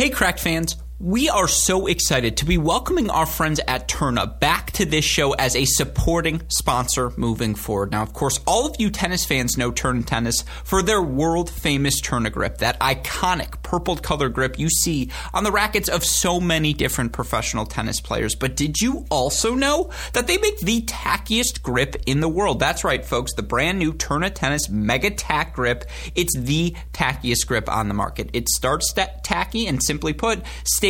Hey, Cracked fans. We are so excited to be welcoming our friends at Tourna back to this show as a supporting sponsor moving forward. Now, of course, all of you tennis fans know Tourna Tennis for their world famous Tourna grip, that iconic purple color grip you see on the rackets of so many different professional tennis players. But did you also know that they make the tackiest grip in the world? That's right, folks. The brand new Tourna Tennis Mega Tack grip. It's the tackiest grip on the market. It starts tacky and simply put, stays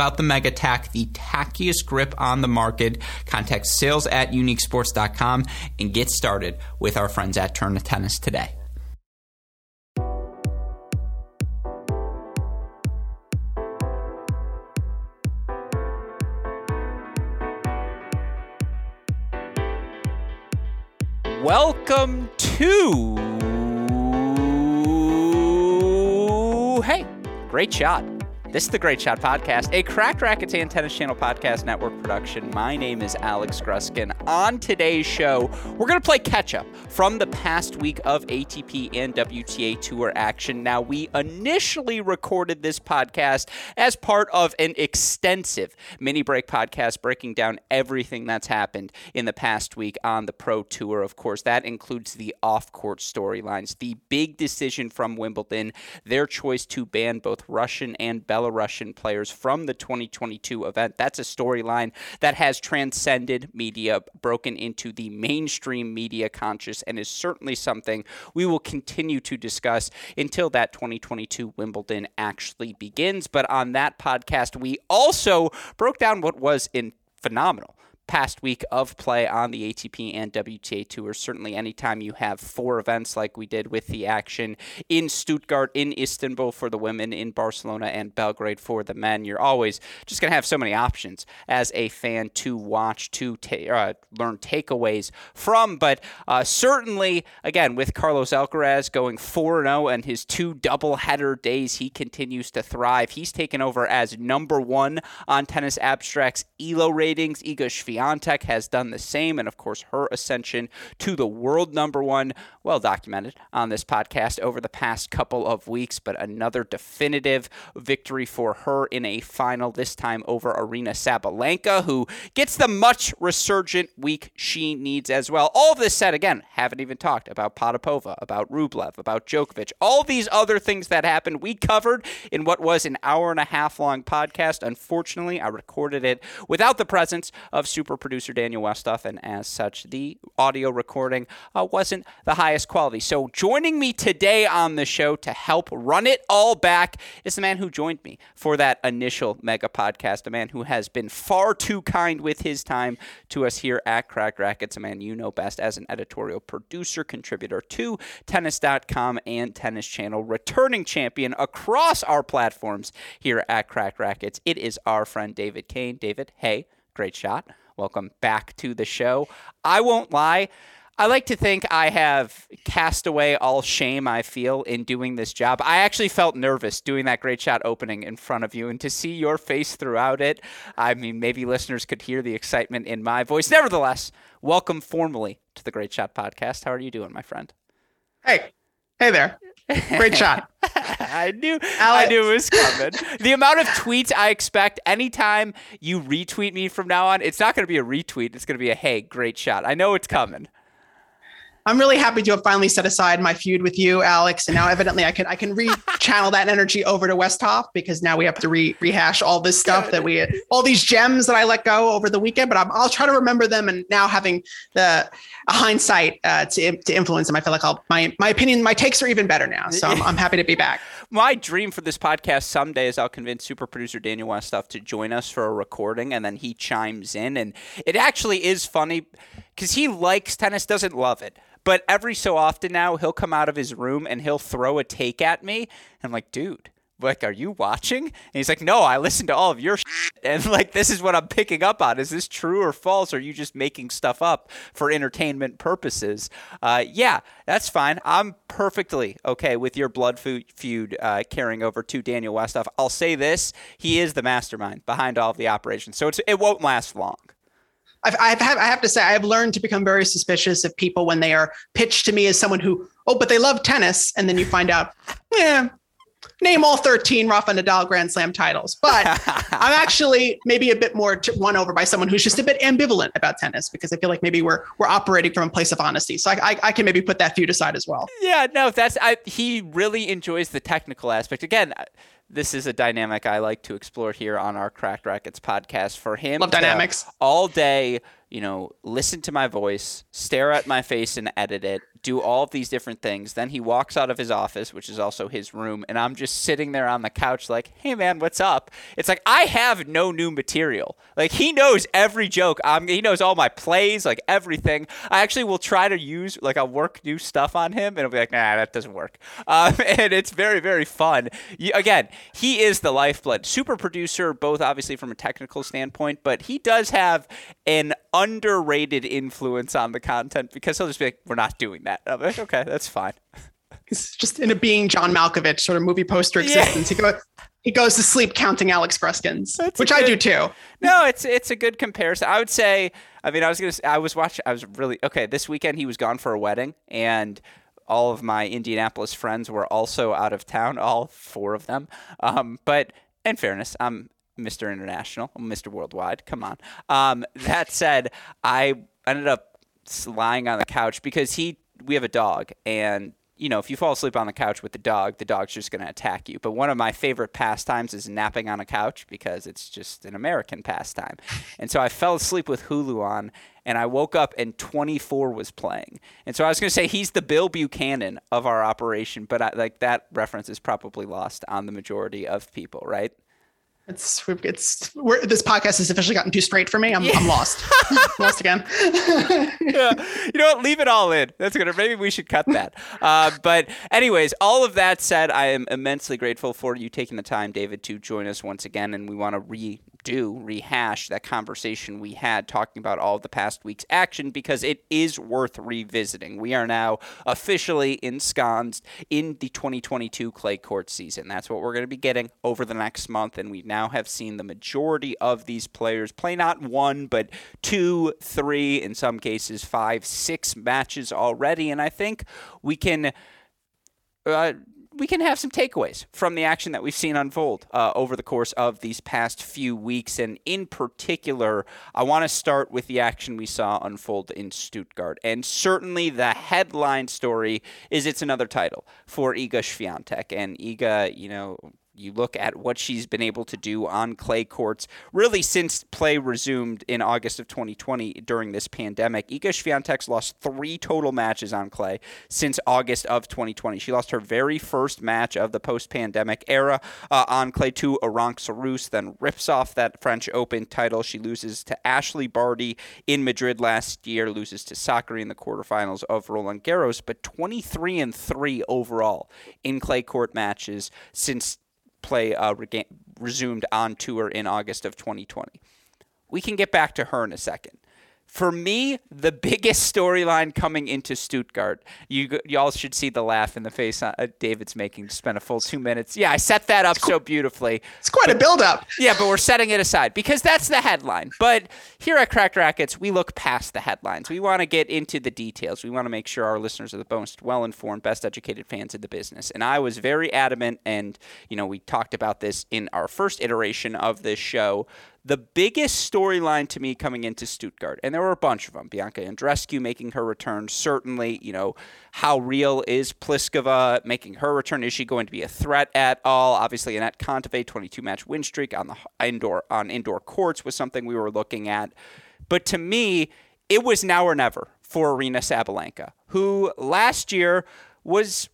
about the Mega Tack, the tackiest grip on the market. Contact sales at uniquesports.com and get started with our friends at Tourna Tennis today. Welcome to. Hey, great shot. This is the Great Shot Podcast, a Cracked Racquets and Tennis Channel Podcast Network production. My name is Alex Gruskin. On today's show, we're going to play catch up from the past week of ATP and WTA Tour action. Now, we initially recorded this podcast as part of an extensive mini break podcast breaking down everything that's happened in the past week on the Pro Tour. Of course, that includes the off court storylines, the big decision from Wimbledon, their choice to ban both Russian and Belarusian Belarusian players from the 2022 event. That's a storyline that has transcended media, broken into the mainstream media conscious, and is certainly something we will continue to discuss until that 2022 Wimbledon actually begins. But on that podcast, we also broke down what was in phenomenal past week of play on the ATP and WTA tours. Certainly, anytime you have four events like we did with the action in Stuttgart, in Istanbul for the women, in Barcelona and Belgrade for the men, you're always just going to have so many options as a fan to watch, to ta- uh, learn takeaways from. But uh, certainly, again, with Carlos Alcaraz going 4 0 and his two double header days, he continues to thrive. He's taken over as number one on Tennis Abstract's ELO ratings. Iga Swiatek Swiatek has done the same, and of course, her ascension to the world number one, well documented on this podcast over the past couple of weeks. But another definitive victory for her in a final, this time over Aryna Sabalenka, who gets the much resurgent week she needs as well. All this said, again, haven't even talked about Potapova, about Rublev, about Djokovic, all these other things that happened. We covered in what was an hour and a half long podcast. Unfortunately, I recorded it without the presence of Super super producer Daniel Westhoff, and as such, the audio recording uh, wasn't the highest quality. So, joining me today on the show to help run it all back is the man who joined me for that initial mega podcast, a man who has been far too kind with his time to us here at Cracked Racquets, a man you know best as an editorial producer, contributor to Tennis.com and Tennis Channel, returning champion across our platforms here at Cracked Racquets. It is our friend David Kane. David, hey, great shot. Welcome back to the show. I won't lie. I like to think I have cast away all shame I feel in doing this job. I actually felt nervous doing that great shot opening in front of you, and to see your face throughout it, I mean, maybe listeners could hear the excitement in my voice. Nevertheless, welcome formally to the Great Shot Podcast. How are you doing, my friend? Hey, hey there. Great shot. I knew Alex. I knew it was coming. the amount of tweets I expect anytime you retweet me from now on, it's not going to be a retweet. It's going to be a hey, great shot. I know it's coming. I'm really happy to have finally set aside my feud with you, Alex, and now evidently I can I can re-channel that energy over to Westhoff because now we have to re- rehash all this stuff that we all these gems that I let go over the weekend. But i will try to remember them, and now having the hindsight uh, to to influence them, I feel like I'll my my opinion, my takes are even better now. So I'm, I'm happy to be back. My dream for this podcast someday is I'll convince super producer Daniel Westhoff to join us for a recording, and then he chimes in, and it actually is funny because he likes tennis, doesn't love it. But every so often now, he'll come out of his room and he'll throw a take at me. And I'm like, dude, like, are you watching? And he's like, no, I listened to all of your shit. And like, this is what I'm picking up on. Is this true or false? Are you just making stuff up for entertainment purposes? Uh, yeah, that's fine. I'm perfectly okay with your blood feud uh, carrying over to Daniel Westhoff. I'll say this: he is the mastermind behind all of the operations, so it won't last long. I've, I've I have to say, I've learned to become very suspicious of people when they are pitched to me as someone who, oh, but they love tennis. And then you find out, yeah, name all 13 Rafa Nadal Grand Slam titles. But I'm actually maybe a bit more won over by someone who's just a bit ambivalent about tennis because I feel like maybe we're we're operating from a place of honesty. So I, I, I can maybe put that feud aside as well. Yeah, no, that's I, he really enjoys the technical aspect. Again, uh, this is a dynamic I like to explore here on our Cracked Racquets podcast. For him, love dynamics all day. You know, listen to my voice, stare at my face, and edit it, do all of these different things. Then he walks out of his office, which is also his room, and I'm just sitting there on the couch, like, hey man, what's up? It's like I have no new material. Like he knows every joke. I'm, he knows all my plays, like everything. I actually will try to use, like, I'll work new stuff on him, and he'll be like, nah, that doesn't work. Um, and it's very, very fun. You, again, he is the lifeblood. Super producer, both obviously from a technical standpoint, but he does have an underrated influence on the content because he'll just be like, we're not doing that. I'm like, okay, that's fine. He's just in a being John Malkovich sort of movie poster existence. Yeah. He goes he goes to sleep counting Alex Gruskins, that's which good, I do too. No, it's it's a good comparison. I would say. I mean, I was gonna. I was watching. I was really okay. This weekend he was gone for a wedding, and all of my Indianapolis friends were also out of town. All four of them. Um, but in fairness, I'm Mr. International. Mr. Worldwide. Come on. Um, that said, I ended up lying on the couch because he we have a dog and you know, if you fall asleep on the couch with the dog, the dog's just going to attack you. But one of my favorite pastimes is napping on a couch because it's just an American pastime. And so I fell asleep with Hulu on, and I woke up and 24 was playing. And so I was going to say he's the Bill Buchanan of our operation, but I, like that reference is probably lost on the majority of people, right? It's it's we're, this podcast has officially gotten too straight for me. I'm, yeah. I'm lost, lost again. yeah. You know what? Leave it all in. That's gonna. Maybe we should cut that. Uh, but anyways, all of that said, I am immensely grateful for you taking the time, David, to join us once again, and we want to re do rehash that conversation we had talking about all the past week's action because it is worth revisiting. We are now officially ensconced in the 2022 clay court season. That's what we're going to be getting over the next month, and we now have seen the majority of these players play not one, but two, three, in some cases, five, six matches already, and I think we can. Uh, we can have some takeaways from the action that we've seen unfold uh, over the course of these past few weeks. And in particular, I want to start with the action we saw unfold in Stuttgart. And certainly the headline story is it's another title for Iga Swiatek. And Iga, you know, you look at what she's been able to do on clay courts really since play resumed in August of 2020 during this pandemic. Iga Swiatek's lost three total matches on clay since August of 2020. She lost her very first match of the post-pandemic era uh, on clay to Arantxa Rus, then rips off that French Open title. She loses to Ashleigh Barty in Madrid last year, loses to Sakkari in the quarterfinals of Roland Garros, but 23 and 3 overall in clay court matches since play uh, resumed on tour in August of 2020. We can get back to her in a second for me, the biggest storyline coming into Stuttgart, you y'all should see the laugh in the face uh, David's making to spend a full two minutes. Yeah, I set that up so beautifully. It's quite but, a build-up. Yeah, but we're setting it aside because that's the headline. But here at Cracked Racquets, we look past the headlines. We want to get into the details. We want to make sure our listeners are the most well-informed, best-educated fans of the business. And I was very adamant, and you know, we talked about this in our first iteration of this show the biggest storyline to me coming into Stuttgart, and there were a bunch of them. Bianca Andreescu making her return, certainly. You know, how real is Pliskova making her return? Is she going to be a threat at all? Obviously, Anett Kontaveit 22 match win streak on the indoor on indoor courts was something we were looking at. But to me, it was now or never for Aryna Sabalenka, who last year was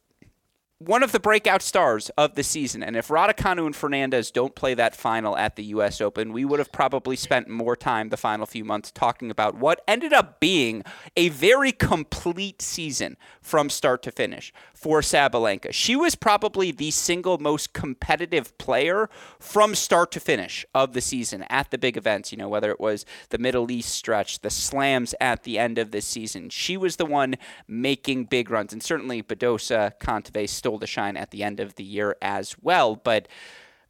one of the breakout stars of the season. And if Raducanu and Fernandez don't play that final at the U.S. Open, we would have probably spent more time the final few months talking about what ended up being a very complete season from start to finish for Sabalenka. She was probably the single most competitive player from start to finish of the season at the big events, you know, whether it was the Middle East stretch, the slams at the end of the season. She was the one making big runs. And certainly Badosa, Kontaveit stole the shine at the end of the year as well. But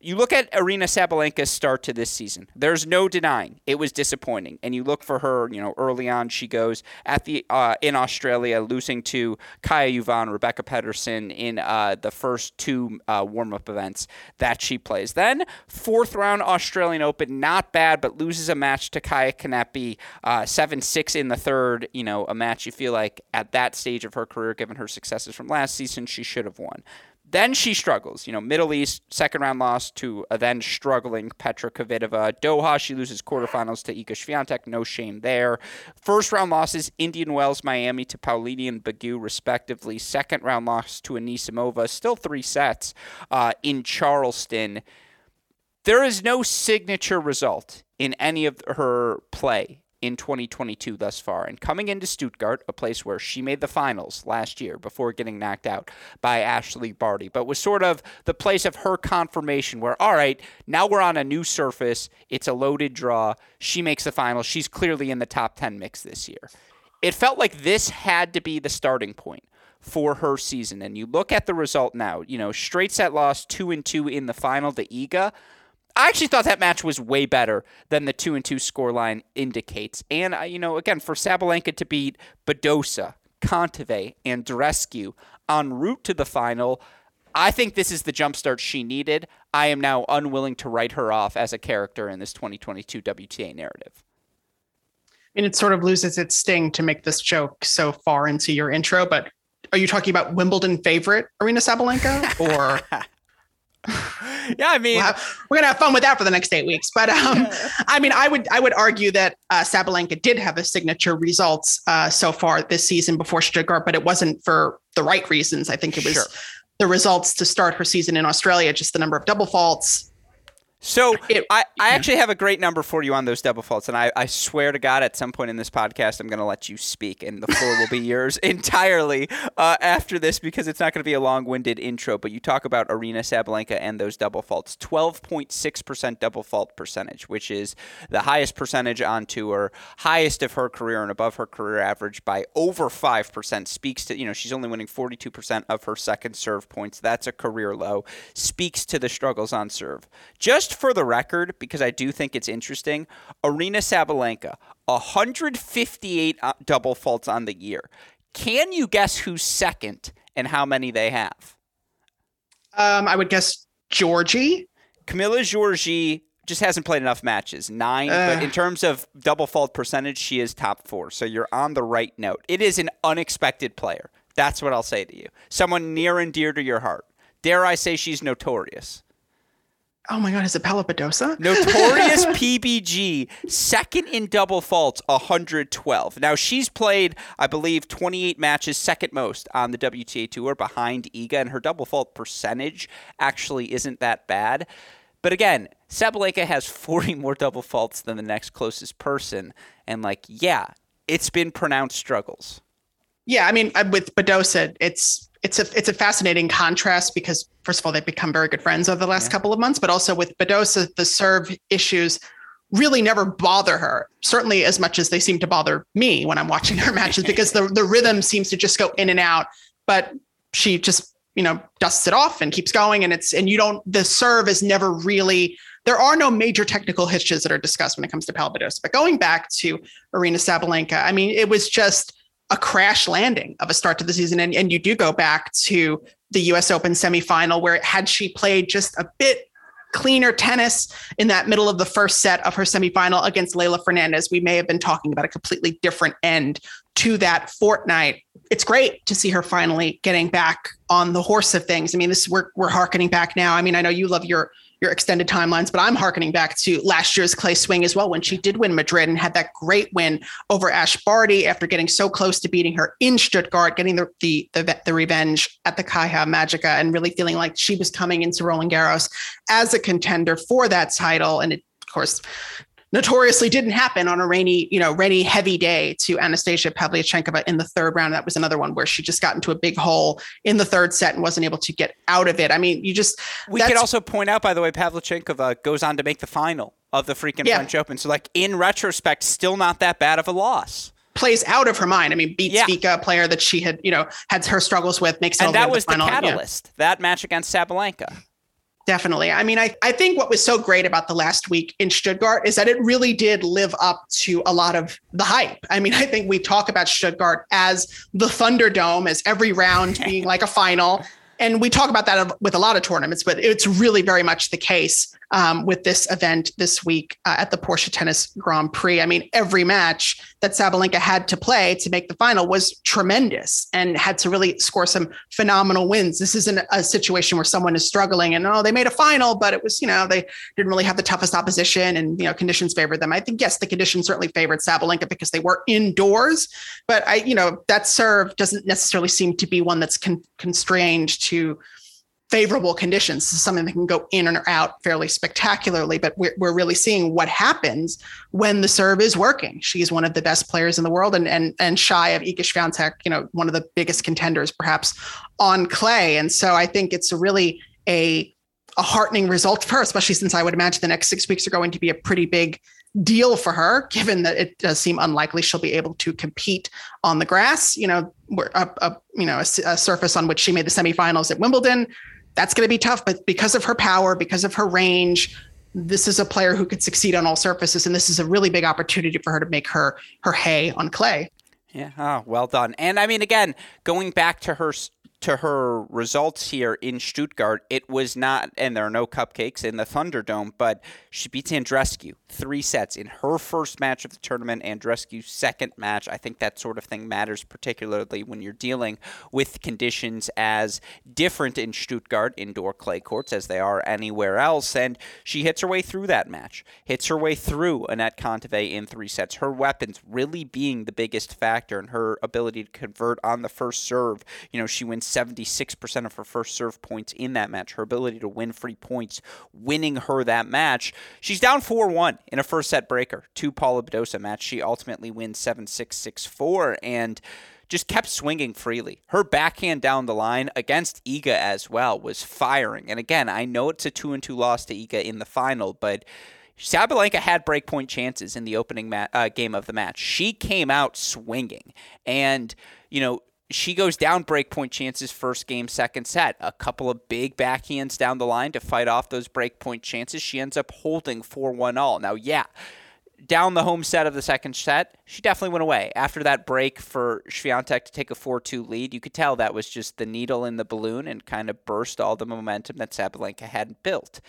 you look at Aryna Sabalenka's start to this season. There's no denying it was disappointing. And you look for her, you know, early on she goes at the uh, in Australia, losing to Kaja Juvan, Rebecca Peterson in uh, the first two uh, warm up events that she plays. Then fourth round Australian Open, not bad, but loses a match to Kaia Kanepi, uh, seven six in the third. You know, a match you feel like at that stage of her career, given her successes from last season, she should have won. Then she struggles. You know, Middle East, second round loss to a then struggling Petra Kvitova. Doha, she loses quarterfinals to Iga Swiatek. No shame there. First round losses, Indian Wells, Miami to Paolini and Begu, respectively. Second round loss to Anisimova. Still three sets uh, in Charleston. There is no signature result in any of her play in 2022 thus far. And coming into Stuttgart, a place where she made the finals last year before getting knocked out by Ashley Barty, but was sort of the place of her confirmation where, all right, now we're on a new surface. It's a loaded draw. She makes the finals. She's clearly in the top 10 mix this year. It felt like this had to be the starting point for her season. And you look at the result now, you know, straight set loss, two and two in the final to Iga. I actually thought that match was way better than the two and two scoreline indicates. And uh, you know, again, for Sabalenka to beat Badosa, Kontaveit, and Andreescu en route to the final, I think this is the jumpstart she needed. I am now unwilling to write her off as a character in this 2022 WTA narrative. And it sort of loses its sting to make this joke so far into your intro, but are you talking about Wimbledon favorite Aryna Sabalenka or yeah, I mean, we we are gonna have fun with that for the next eight weeks. But um, I mean, I would I would argue that uh, Sabalenka did have a signature results uh, so far this season before Stuttgart, but it wasn't for the right reasons. I think it was sure. the results to start her season in Australia, just the number of double faults, so it, I, I actually have a great number for you on those double faults, and I, I swear to God, at some point in this podcast, I'm going to let you speak, and the floor will be yours entirely uh, after this because it's not going to be a long-winded intro. But you talk about Aryna Sabalenka and those double faults, 12.6% double fault percentage, which is the highest percentage on tour, highest of her career, and above her career average by over five percent. Speaks to you know she's only winning 42% of her second serve points. That's a career low. Speaks to the struggles on serve. Just for the record, because I do think it's interesting, Aryna Sabalenka, 158 uh, double faults on the year. Can you guess who's second and how many they have? Um, I would guess Giorgi. Camila Giorgi just hasn't played enough matches. Nine, uh, but in terms of double fault percentage, she is top four. So you're on the right note. It is an unexpected player. That's what I'll say to you. Someone near and dear to your heart. Dare I say she's notorious? Oh my God, is it Paula Notorious PBG, second in double faults, 112. Now, she's played, I believe, 28 matches, second most on the WTA Tour behind Iga, and her double fault percentage actually isn't that bad. But again, Sabalenka has 40 more double faults than the next closest person. And, like, yeah, it's been pronounced struggles. Yeah, I mean, uh, with Badosa, it's it's a it's a fascinating contrast because first of all they've become very good friends over the last yeah. couple of months, but also with Badosa, the serve issues really never bother her. Certainly as much as they seem to bother me when I'm watching her matches because the the rhythm seems to just go in and out. But she just you know dusts it off and keeps going, and it's and you don't the serve is never really. There are no major technical hitches that are discussed when it comes to Badosa. But going back to Aryna Sabalenka, I mean, it was just a crash landing of a start to the season. And, and you do go back to the US Open semifinal where had she played just a bit cleaner tennis in that middle of the first set of her semifinal against Leylah Fernandez. We may have been talking about a completely different end to that fortnight. It's great to see her finally getting back on the horse of things. I mean, this we're we're harkening back now. I mean, I know you love your your extended timelines, but I'm harkening back to last year's clay swing as well when she did win Madrid and had that great win over Ash Barty after getting so close to beating her in Stuttgart, getting the the the, the revenge at the Caja Magica and really feeling like she was coming into Roland Garros as a contender for that title. And it, of course, notoriously didn't happen on a rainy, you know, rainy, heavy day to Anastasia Pavlyuchenkova in the third round. That was another one where she just got into a big hole in the third set and wasn't able to get out of it. I mean, you just we could also point out, by the way, Pavlyuchenkova goes on to make the final of the freaking yeah. French Open. So, like in retrospect, still not that bad of a loss plays out of her mind. I mean, beats yeah. Vika, a player that she had, you know, had her struggles with, makes and that was the, the catalyst. Yeah. That match against Sabalenka. Definitely. I mean, I, I think what was so great about the last week in Stuttgart is that it really did live up to a lot of the hype. I mean, I think we talk about Stuttgart as the Thunderdome, as every round being like a final. And we talk about that with a lot of tournaments, but it's really very much the case um, with this event this week uh, at the Porsche Tennis Grand Prix. I mean, every match that Sabalenka had to play to make the final was tremendous and had to really score some phenomenal wins. This isn't a situation where someone is struggling and oh, they made a final, but it was, you know, they didn't really have the toughest opposition and, you know, conditions favored them. I think, yes, the conditions certainly favored Sabalenka because they were indoors, but I, you know, that serve doesn't necessarily seem to be one that's con- constrained to favorable conditions. Is something that can go in and out fairly spectacularly, but we're, we're really seeing what happens when the serve is working. She's one of the best players in the world and and and shy of Iga Swiatek, you know, one of the biggest contenders perhaps on clay. And so I think it's really a a heartening result for her, especially since I would imagine the next six weeks are going to be a pretty big deal for her, given that it does seem unlikely she'll be able to compete on the grass. You know, a, a you know a, a surface on which she made the semifinals at Wimbledon that's going to be tough. But because of her power, because of her range, this is a player who could succeed on all surfaces, and this is a really big opportunity for her to make her her hay on clay. Yeah, oh, well done. And I mean, again, going back to her to her results here in Stuttgart, it was not, and there are no cupcakes in the Thunderdome, but she beats Andreescu three sets in her first match of the tournament, Andreescu's second match. I think that sort of thing matters, particularly when you're dealing with conditions as different in Stuttgart indoor clay courts as they are anywhere else. And she hits her way through that match, hits her way through Anett Kontaveit in three sets. Her weapons really being the biggest factor in her ability to convert on the first serve. You know, she wins 76% of her first serve points in that match. Her ability to win free points, winning her that match. She's down 4 1 in a first set breaker to Paula Badosa match. She ultimately wins 7 6 6 4 and just kept swinging freely. Her backhand down the line against Iga as well was firing. And again, I know it's a 2 and 2 loss to Iga in the final, but. Sabalenka had breakpoint chances in the opening uh, game of the match. She came out swinging, and you know she goes down breakpoint chances first game, second set. A couple of big backhands down the line to fight off those breakpoint chances. She ends up holding 4 1 all. Now, yeah, down the home set of the second set, she definitely went away. After that break for Swiatek to take a 4 2 lead, you could tell that was just the needle in the balloon and kind of burst all the momentum that Sabalenka hadn't built.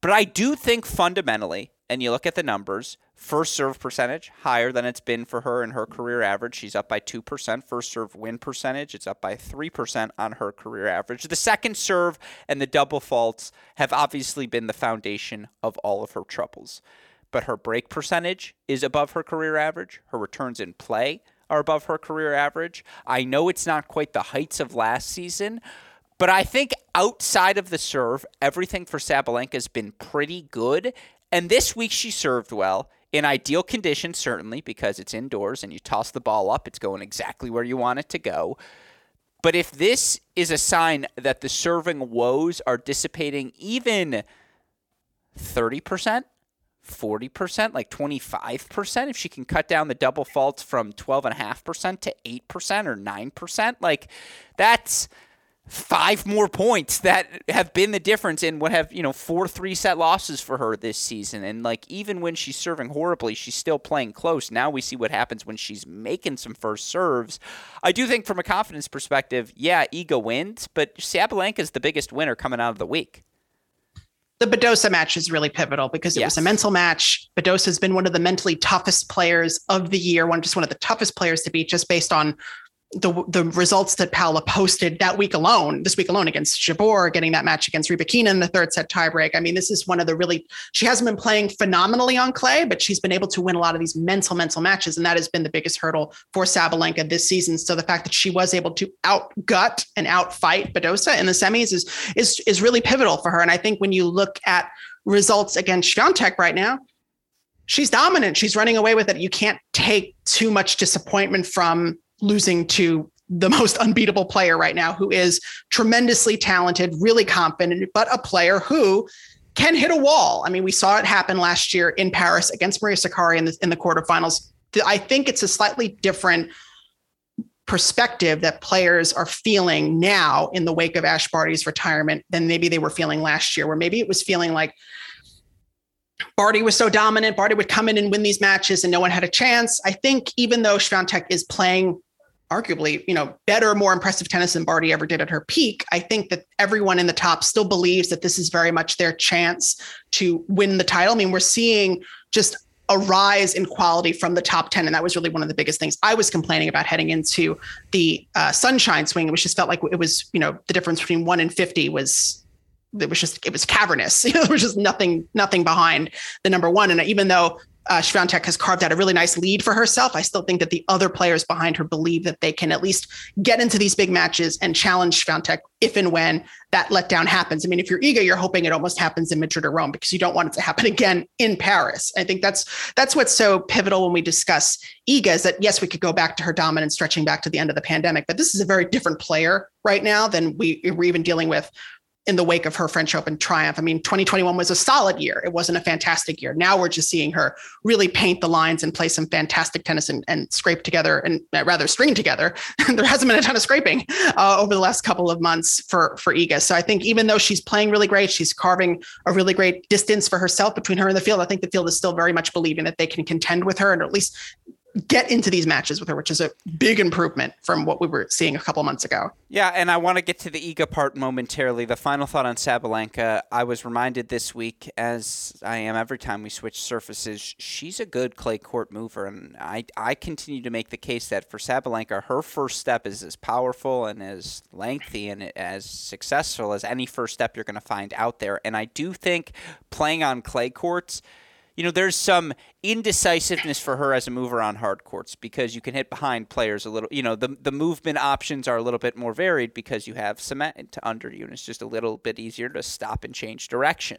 But I do think fundamentally, and you look at the numbers, first serve percentage higher than it's been for her in her career average. She's up by 2%. First serve win percentage, it's up by 3% on her career average. The second serve and the double faults have obviously been the foundation of all of her troubles. But her break percentage is above her career average. Her returns in play are above her career average. I know it's not quite the heights of last season, but I think outside of the serve, everything for Sabalenka has been pretty good. And this week she served well. In ideal conditions, certainly, because it's indoors and you toss the ball up, it's going exactly where you want it to go. But if this is a sign that the serving woes are dissipating even 30%, 40%, like 25%, if she can cut down the double faults from 12.5% to 8% or 9%, like that's five more points that have been the difference in what have you know four three set losses for her this season and like even when she's serving horribly she's still playing close now we see what happens when she's making some first serves i do think from a confidence perspective yeah Iga wins but Sabalenka is the biggest winner coming out of the week the Badosa match is really pivotal because it yes. was a mental match. Badosa has been one of the mentally toughest players of the year, one just one of the toughest players to beat, just based on the the results that Paula posted that week alone, this week alone against Jabeur, getting that match against Rybakina in the third set tiebreak. I mean, this is one of the really she hasn't been playing phenomenally on clay, but she's been able to win a lot of these mental mental matches, and that has been the biggest hurdle for Sabalenka this season. So the fact that she was able to outgut and outfight Badosa in the semis is is is really pivotal for her. And I think when you look at results against Swiatek right now, she's dominant. She's running away with it. You can't take too much disappointment from losing to the most unbeatable player right now, who is tremendously talented, really confident, but a player who can hit a wall. I mean, we saw it happen last year in Paris against Maria Sakkari in the, in the quarterfinals. I think it's a slightly different perspective that players are feeling now in the wake of Ash Barty's retirement than maybe they were feeling last year, where maybe it was feeling like Barty was so dominant. Barty would come in and win these matches and no one had a chance. I think even though Swiatek is playing arguably, you know, better, more impressive tennis than Barty ever did at her peak. I think that everyone in the top still believes that this is very much their chance to win the title. I mean, we're seeing just a rise in quality from the top 10 and that was really one of the biggest things i was complaining about heading into the uh, sunshine swing it was just felt like it was you know the difference between 1 and 50 was it was just it was cavernous you know there was just nothing nothing behind the number one and even though uh, Swiatek has carved out a really nice lead for herself. I still think that the other players behind her believe that they can at least get into these big matches and challenge Swiatek if and when that letdown happens. I mean, if you're Iga, you're hoping it almost happens in Madrid or Rome because you don't want it to happen again in Paris. I think that's that's what's so pivotal when we discuss Iga is that yes, we could go back to her dominance stretching back to the end of the pandemic, but this is a very different player right now than we we're even dealing with in the wake of her French Open triumph. I mean, 2021 was a solid year. It wasn't a fantastic year. Now we're just seeing her really paint the lines and play some fantastic tennis and, and scrape together and uh, rather string together. there hasn't been a ton of scraping uh, over the last couple of months for, for Iga. So I think even though she's playing really great, she's carving a really great distance for herself between her and the field. I think the field is still very much believing that they can contend with her and at least get into these matches with her, which is a big improvement from what we were seeing a couple months ago. Yeah, and I want to get to the Iga part momentarily. The final thought on Sabalenka, I was reminded this week, as I am every time we switch surfaces, she's a good clay court mover, and I I continue to make the case that for Sabalenka, her first step is as powerful and as lengthy and as successful as any first step you're going to find out there. And I do think playing on clay courts you know, there's some indecisiveness for her as a mover on hard courts because you can hit behind players a little. You know, the the movement options are a little bit more varied because you have cement under you, and it's just a little bit easier to stop and change direction.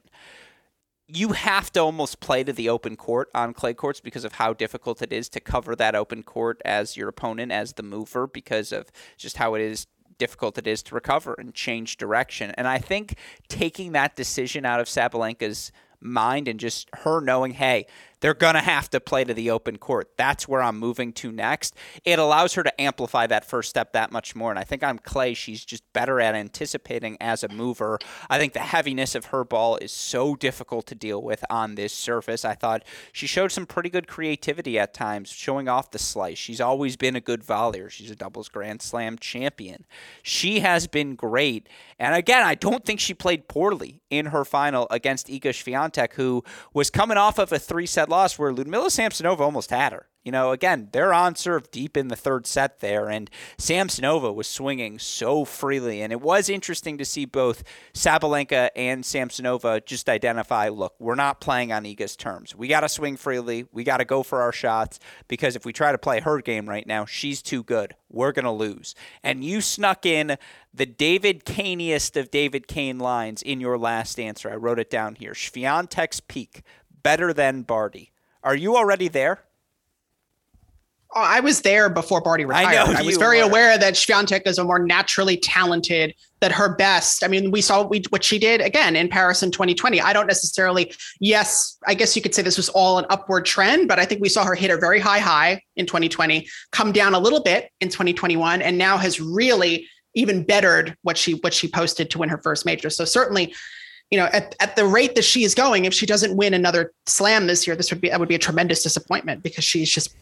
You have to almost play to the open court on clay courts because of how difficult it is to cover that open court as your opponent, as the mover, because of just how it is difficult it is to recover and change direction. And I think taking that decision out of Sabalenka's mind and just her knowing, hey, they're going to have to play to the open court. That's where I'm moving to next. It allows her to amplify that first step that much more. And I think on clay, she's just better at anticipating as a mover. I think the heaviness of her ball is so difficult to deal with on this surface. I thought she showed some pretty good creativity at times, showing off the slice. She's always been a good volleyer. She's a doubles Grand Slam champion. She has been great. And again, I don't think she played poorly in her final against Iga Swiatek, who was coming off of a three set loss where Ludmila Samsonova almost had her. You know, again, they're on serve deep in the third set there, and Samsonova was swinging so freely. And it was interesting to see both Sabalenka and Samsonova just identify look, we're not playing on Iga's terms. We got to swing freely. We got to go for our shots because if we try to play her game right now, she's too good. We're going to lose. And you snuck in the David Caneiest of David Kane lines in your last answer. I wrote it down here. Swiatek's peak, better than Barty. Are you already there? Oh, I was there before Barty retired. I, I was very were. aware that Swiatek is a more naturally talented, that her best. I mean, we saw we, what she did again in Paris in 2020. I don't necessarily, yes, I guess you could say this was all an upward trend, but I think we saw her hit a very high high in 2020, come down a little bit in 2021, and now has really even bettered what she what she posted to win her first major. So certainly you know, at, at the rate that she is going, if she doesn't win another slam this year, this would be that would be a tremendous disappointment because she's just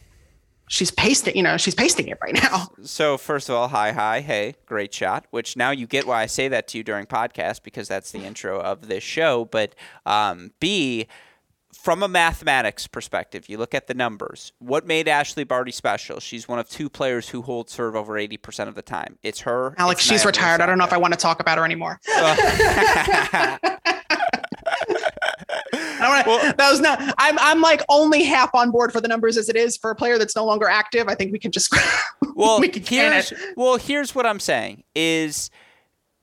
she's pasting, you know, she's pasting it right now. So first of all, hi, hi, hey, great shot. Which now you get why I say that to you during podcast because that's the intro of this show. But um, B, from a mathematics perspective, you look at the numbers. What made Ashley Barty special? She's one of two players who hold serve over eighty percent of the time. It's her. Alex, it's she's retired. I don't know if I want to talk about her anymore. Don't wanna, that was not. I'm I'm like only half on board for the numbers as it is for a player that's no longer active. I think we can just Well, we can can here's well, here's what I'm saying is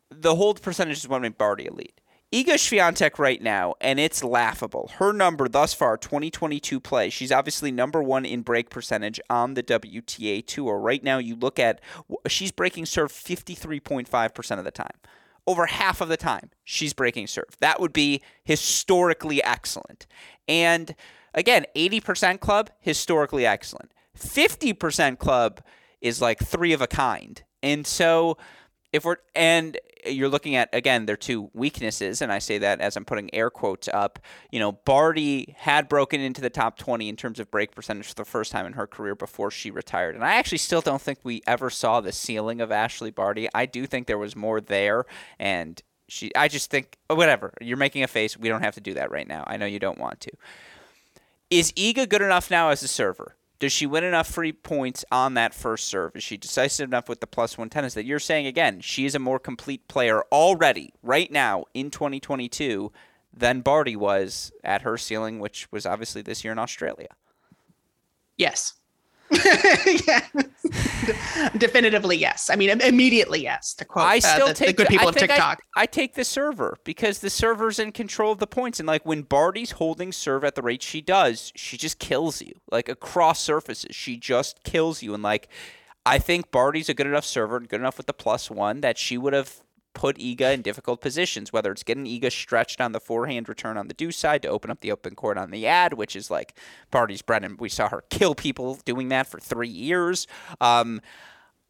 the hold percentage is what made Barty elite. Iga Swiatek right now, and it's laughable. Her number thus far, 2022 play, she's obviously number one in break percentage on the WTA Tour. Right now, you look at, she's breaking serve 53.5% of the time. Over half of the time, she's breaking serve. That would be historically excellent. And again, 80% club, historically excellent. 50% club is like three of a kind. And so if we're and you're looking at again their two weaknesses and I say that as I'm putting air quotes up, you know, Barty had broken into the top 20 in terms of break percentage for the first time in her career before she retired. And I actually still don't think we ever saw the ceiling of Ashley Barty. I do think there was more there and she I just think oh, whatever. You're making a face. We don't have to do that right now. I know you don't want to. Is Iga good enough now as a server? Does she win enough free points on that first serve? Is she decisive enough with the plus one tennis that you're saying again? She is a more complete player already, right now in 2022, than Barty was at her ceiling, which was obviously this year in Australia. Yes. yeah. Definitively yes. I mean, immediately yes. To quote I uh, still the, take the good people I of think I- TikTok. I, take the server because the server's in control of the points, and like when Barty's holding serve at the rate she does, she just kills you. Like across surfaces, she just kills you. And like, I think Barty's a good enough server and good enough with the plus one that she would have put Iga in difficult positions, whether it's getting Iga stretched on the forehand return on the deuce side to open up the open court on the ad, which is like Barty's bread, and we saw her kill people doing that for three years. Um,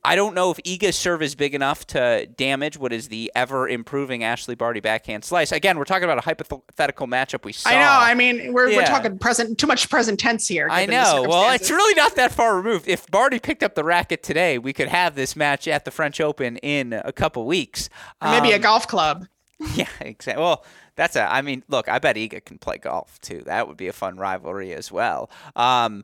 I don't know if Iga's serve is big enough to damage what is the ever improving Ashley Barty backhand slice. Again, we're talking about a hypothetical matchup we saw. I know. I mean, we're, Yeah. we're talking present, too much present tense here. I know. Well, it's really not that far removed. If Barty picked up the racket today, we could have this match at the French Open in a couple weeks. Or maybe a Um, golf club. Yeah, exactly. Well, that's a. I mean, look, I bet Iga can play golf too. That would be a fun rivalry as well. Um,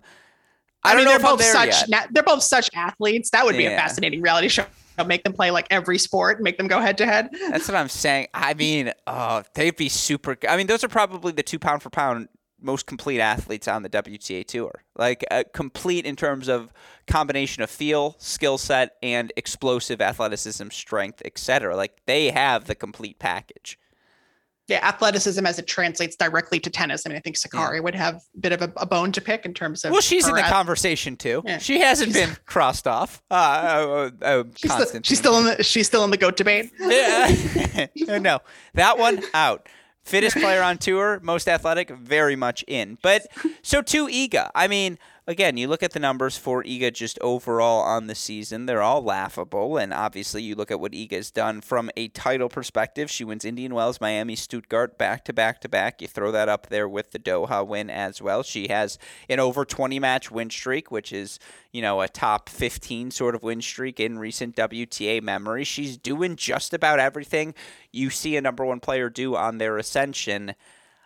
I, I, don't mean, know they're both such na- they're both such athletes. That would be Yeah. a fascinating reality show. Make them play like every sport, make them go head to head. That's what I'm saying. I mean, oh, they'd be super. I mean, those are probably the two pound for pound most complete athletes on the WTA tour. Like uh, complete in terms of combination of feel, skill set, and explosive athleticism, strength, etc. Like they have the complete package. Yeah, athleticism as it translates directly to tennis. I mean, I think Sakkari would have a bit of a, a bone to pick in terms of. Well, she's in the ath- conversation too. Yeah. She hasn't She's- been crossed off. Uh, uh, uh, She's, still, she's still in the she's still in the goat debate. Yeah. no, that one out. Fittest player on tour, most athletic, very much in. But so too Iga. I mean, again, you look at the numbers for Iga just overall on the season, they're all laughable. And obviously, you look at what Iga's done from a title perspective. She wins Indian Wells, Miami, Stuttgart, back to back to back. You throw that up there with the Doha win as well. She has an over 20 match win streak, which is, you know, a top 15 sort of win streak in recent WTA memory. She's doing just about everything you see a number one player do on their ascension.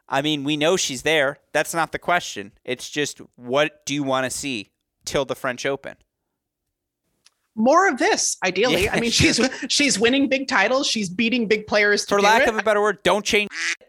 I mean, we know she's there. That's not the question. It's just what do you want to see till the French Open? More of this, ideally. Yeah, I mean, she's she's winning big titles. She's beating big players. To For lack it. of a better word, don't change.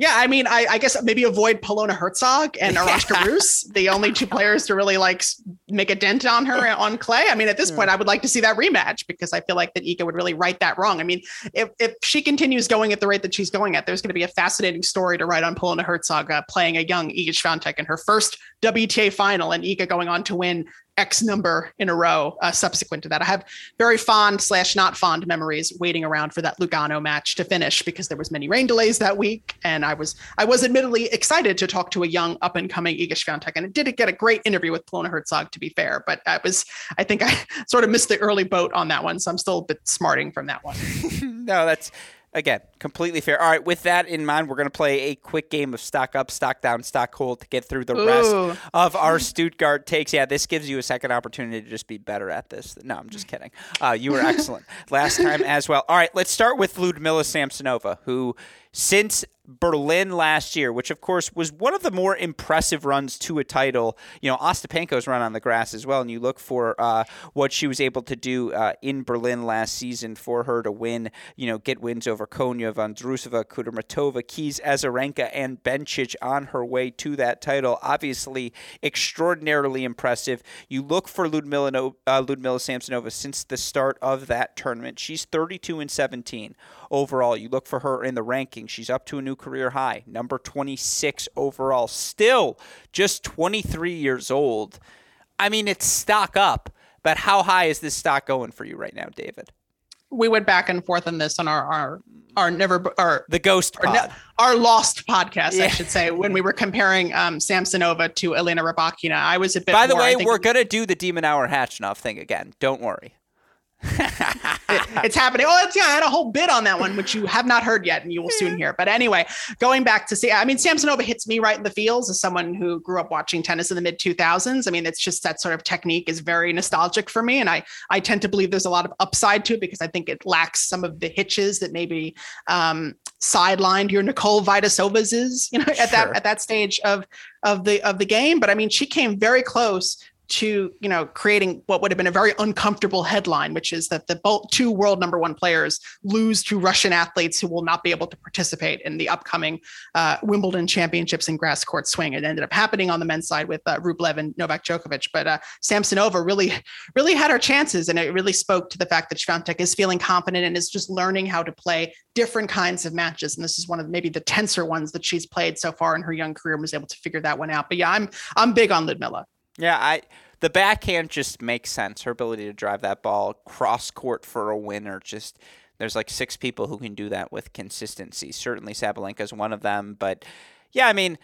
Yeah, I mean, I, I guess maybe avoid Polona Herzog and Arantxa Rus, the only two players to really like make a dent on her on clay. I mean, at this point, I would like to see that rematch because I feel like that Iga would really right that wrong. I mean, if, if she continues going at the rate that she's going at, there's going to be a fascinating story to write on Polona Herzog uh, playing a young Iga Swiatek in her first WTA final and Iga going on to win X number in a row uh, subsequent to that. I have very fond slash not fond memories waiting around for that Lugano match to finish because there was many rain delays that week, and I was I was admittedly excited to talk to a young up and coming Iga Swiatek, and it did get a great interview with Polona Herzog to be fair, but I was I think I sort of missed the early boat on that one, so I'm still a bit smarting from that one. no, that's again, completely fair. All right, with that in mind, we're going to play a quick game of stock up, stock down, stock hold to get through the rest of our Stuttgart takes. Yeah, this gives you a second opportunity to just be better at this. No, I'm just kidding. Uh, you were excellent last time as well. All right, let's start with Ludmila Samsonova, who since Berlin last year, which of course was one of the more impressive runs to a title. You know, Ostapenko's run on the grass as well, and you look for uh, what she was able to do uh, in Berlin last season for her to win. You know, get wins over Konjuh, Vondrousova, Kudermetova, Keys, Azarenka, and Bencic on her way to that title. Obviously, extraordinarily impressive. You look for Ludmila, uh, Ludmila Samsonova since the start of that tournament. She's 32 and 17 overall. You look for her in the rankings. She's up to a new career high, number 26 overall. Still just 23 years old. I mean, it's stock up, but how high is this stock going for you right now, David? We went back and forth on this on our our our never our the ghost our, our lost podcast, Yeah. I should say, when we were comparing um, Samsonova to Elena Rybakina. I was a bit. By the more, way, we're gonna do the de Minaur Khachanov thing again. Don't worry. It- it's happening. Oh, it's, yeah, I had a whole bit on that one, which you have not heard yet, and you will soon hear. But anyway, going back to see, I mean, Samsonova hits me right in the feels as someone who grew up watching tennis in the mid 2000s. I mean, it's just that sort of technique is very nostalgic for me, and I I tend to believe there's a lot of upside to it because I think it lacks some of the hitches that maybe um, sidelined your Nicole Vaidisovas is, you know, at Sure. that at that stage of of the of the game. But I mean, she came very close to you know creating what would have been a very uncomfortable headline, which is that the two world number one players lose to Russian athletes who will not be able to participate in the upcoming uh, Wimbledon championships in grass court swing. It ended up happening on the men's side with uh, Rublev and Novak Djokovic, but uh, Samsonova really, really had her chances, and it really spoke to the fact that Swiatek is feeling confident and is just learning how to play different kinds of matches. And this is one of maybe the tenser ones that she's played so far in her young career and was able to figure that one out. But yeah, I'm I'm big on Ludmila. Yeah, I the backhand just makes sense. Her ability to drive that ball cross court for a winner just there's like six people who can do that with consistency. Certainly Sabalenka is one of them, but yeah, I mean,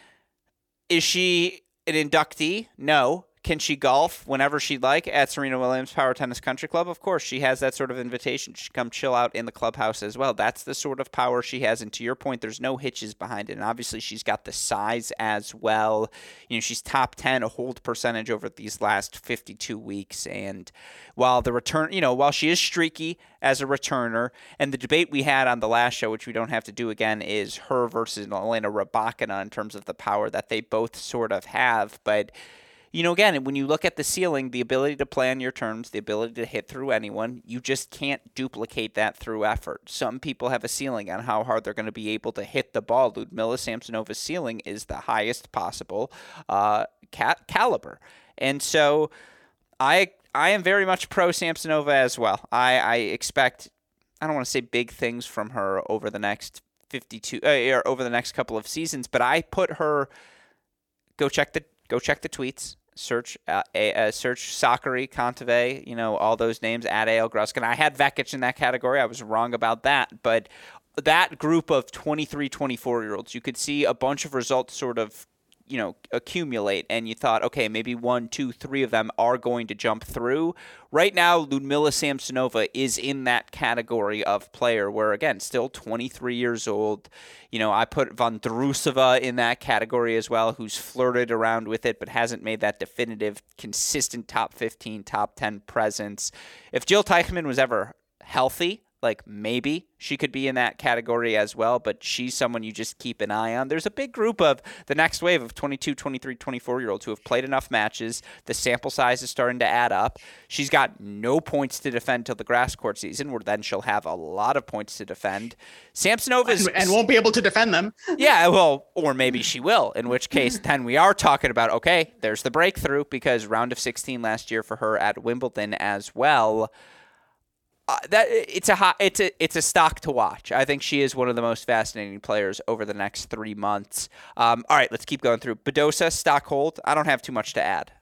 is she an inductee? No. Can she golf whenever she'd like at Serena Williams Power Tennis Country Club? Of course, she has that sort of invitation. She come chill out in the clubhouse as well. That's the sort of power she has. And to your point, there's no hitches behind it. And obviously, she's got the size as well. You know, she's top 10 a hold percentage over these last 52 weeks. And while the return, you know, while she is streaky as a returner, and the debate we had on the last show, which we don't have to do again, is her versus Elena Rybakina in terms of the power that they both sort of have. But you know, again, when you look at the ceiling, the ability to play on your terms, the ability to hit through anyone, you just can't duplicate that through effort. Some people have a ceiling on how hard they're going to be able to hit the ball. Ludmila Samsonova's ceiling is the highest possible uh, ca- caliber. And so I I am very much pro Samsonova as well. I, I expect I don't want to say big things from her over the next 52 uh, or over the next couple of seasons, but I put her go check the go check the tweets. Search uh, a, uh, search Sakkari, Kontaveit, you know all those names. At Ale Gruskin, I had Vekic in that category. I was wrong about that, but that group of 23, 24 year olds, you could see a bunch of results sort of you know accumulate and you thought okay maybe one two three of them are going to jump through. Right now ludmila samsonova is in that category of player where again still 23 years old. You know i put vondrusova in that category as well who's flirted around with it but hasn't made that definitive consistent top 15 top 10 presence. If jil teichmann was ever healthy like maybe she could be in that category as well, but she's someone you just keep an eye on. There's a big group of the next wave of 22, 23, 24 year olds who have played enough matches. The sample size is starting to add up. She's got no points to defend till the grass court season, where then she'll have a lot of points to defend. Samsonova's and, and won't be able to defend them. yeah, well, or maybe she will, in which case then we are talking about okay, there's the breakthrough because round of 16 last year for her at Wimbledon as well. Uh, that it's a hot, it's a it's a stock to watch. I think she is one of the most fascinating players over the next three months. Um, all right, let's keep going through Badosa stock hold. I don't have too much to add.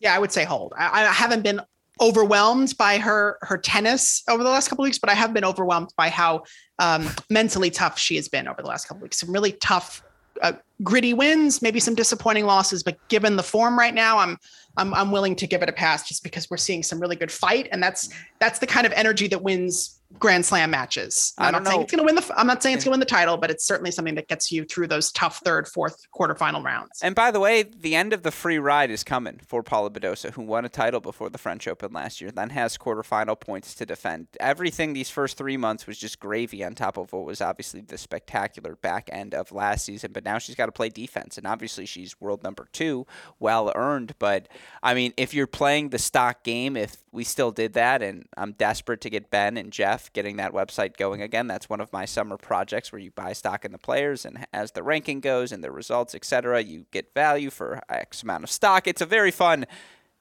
Yeah, I would say hold. I, I haven't been overwhelmed by her her tennis over the last couple weeks, but I have been overwhelmed by how um, mentally tough she has been over the last couple weeks. Some really tough, uh, gritty wins, maybe some disappointing losses, but given the form right now, I'm I'm I'm willing to give it a pass just because we're seeing some really good fight, and that's that's the kind of energy that wins Grand Slam matches. I'm I not don't saying know. it's going to win the. I'm not saying it's going to win the title, but it's certainly something that gets you through those tough third, fourth quarterfinal rounds. And by the way, the end of the free ride is coming for Paula Badosa, who won a title before the French Open last year, then has quarterfinal points to defend. Everything these first three months was just gravy on top of what was obviously the spectacular back end of last season. But now she's got to play defense, and obviously she's world number two, well earned. But I mean, if you're playing the stock game, if we still did that, and I'm desperate to get Ben and Jeff getting that website going again. That's one of my summer projects where you buy stock in the players, and as the ranking goes and the results, etc., you get value for X amount of stock. It's a very fun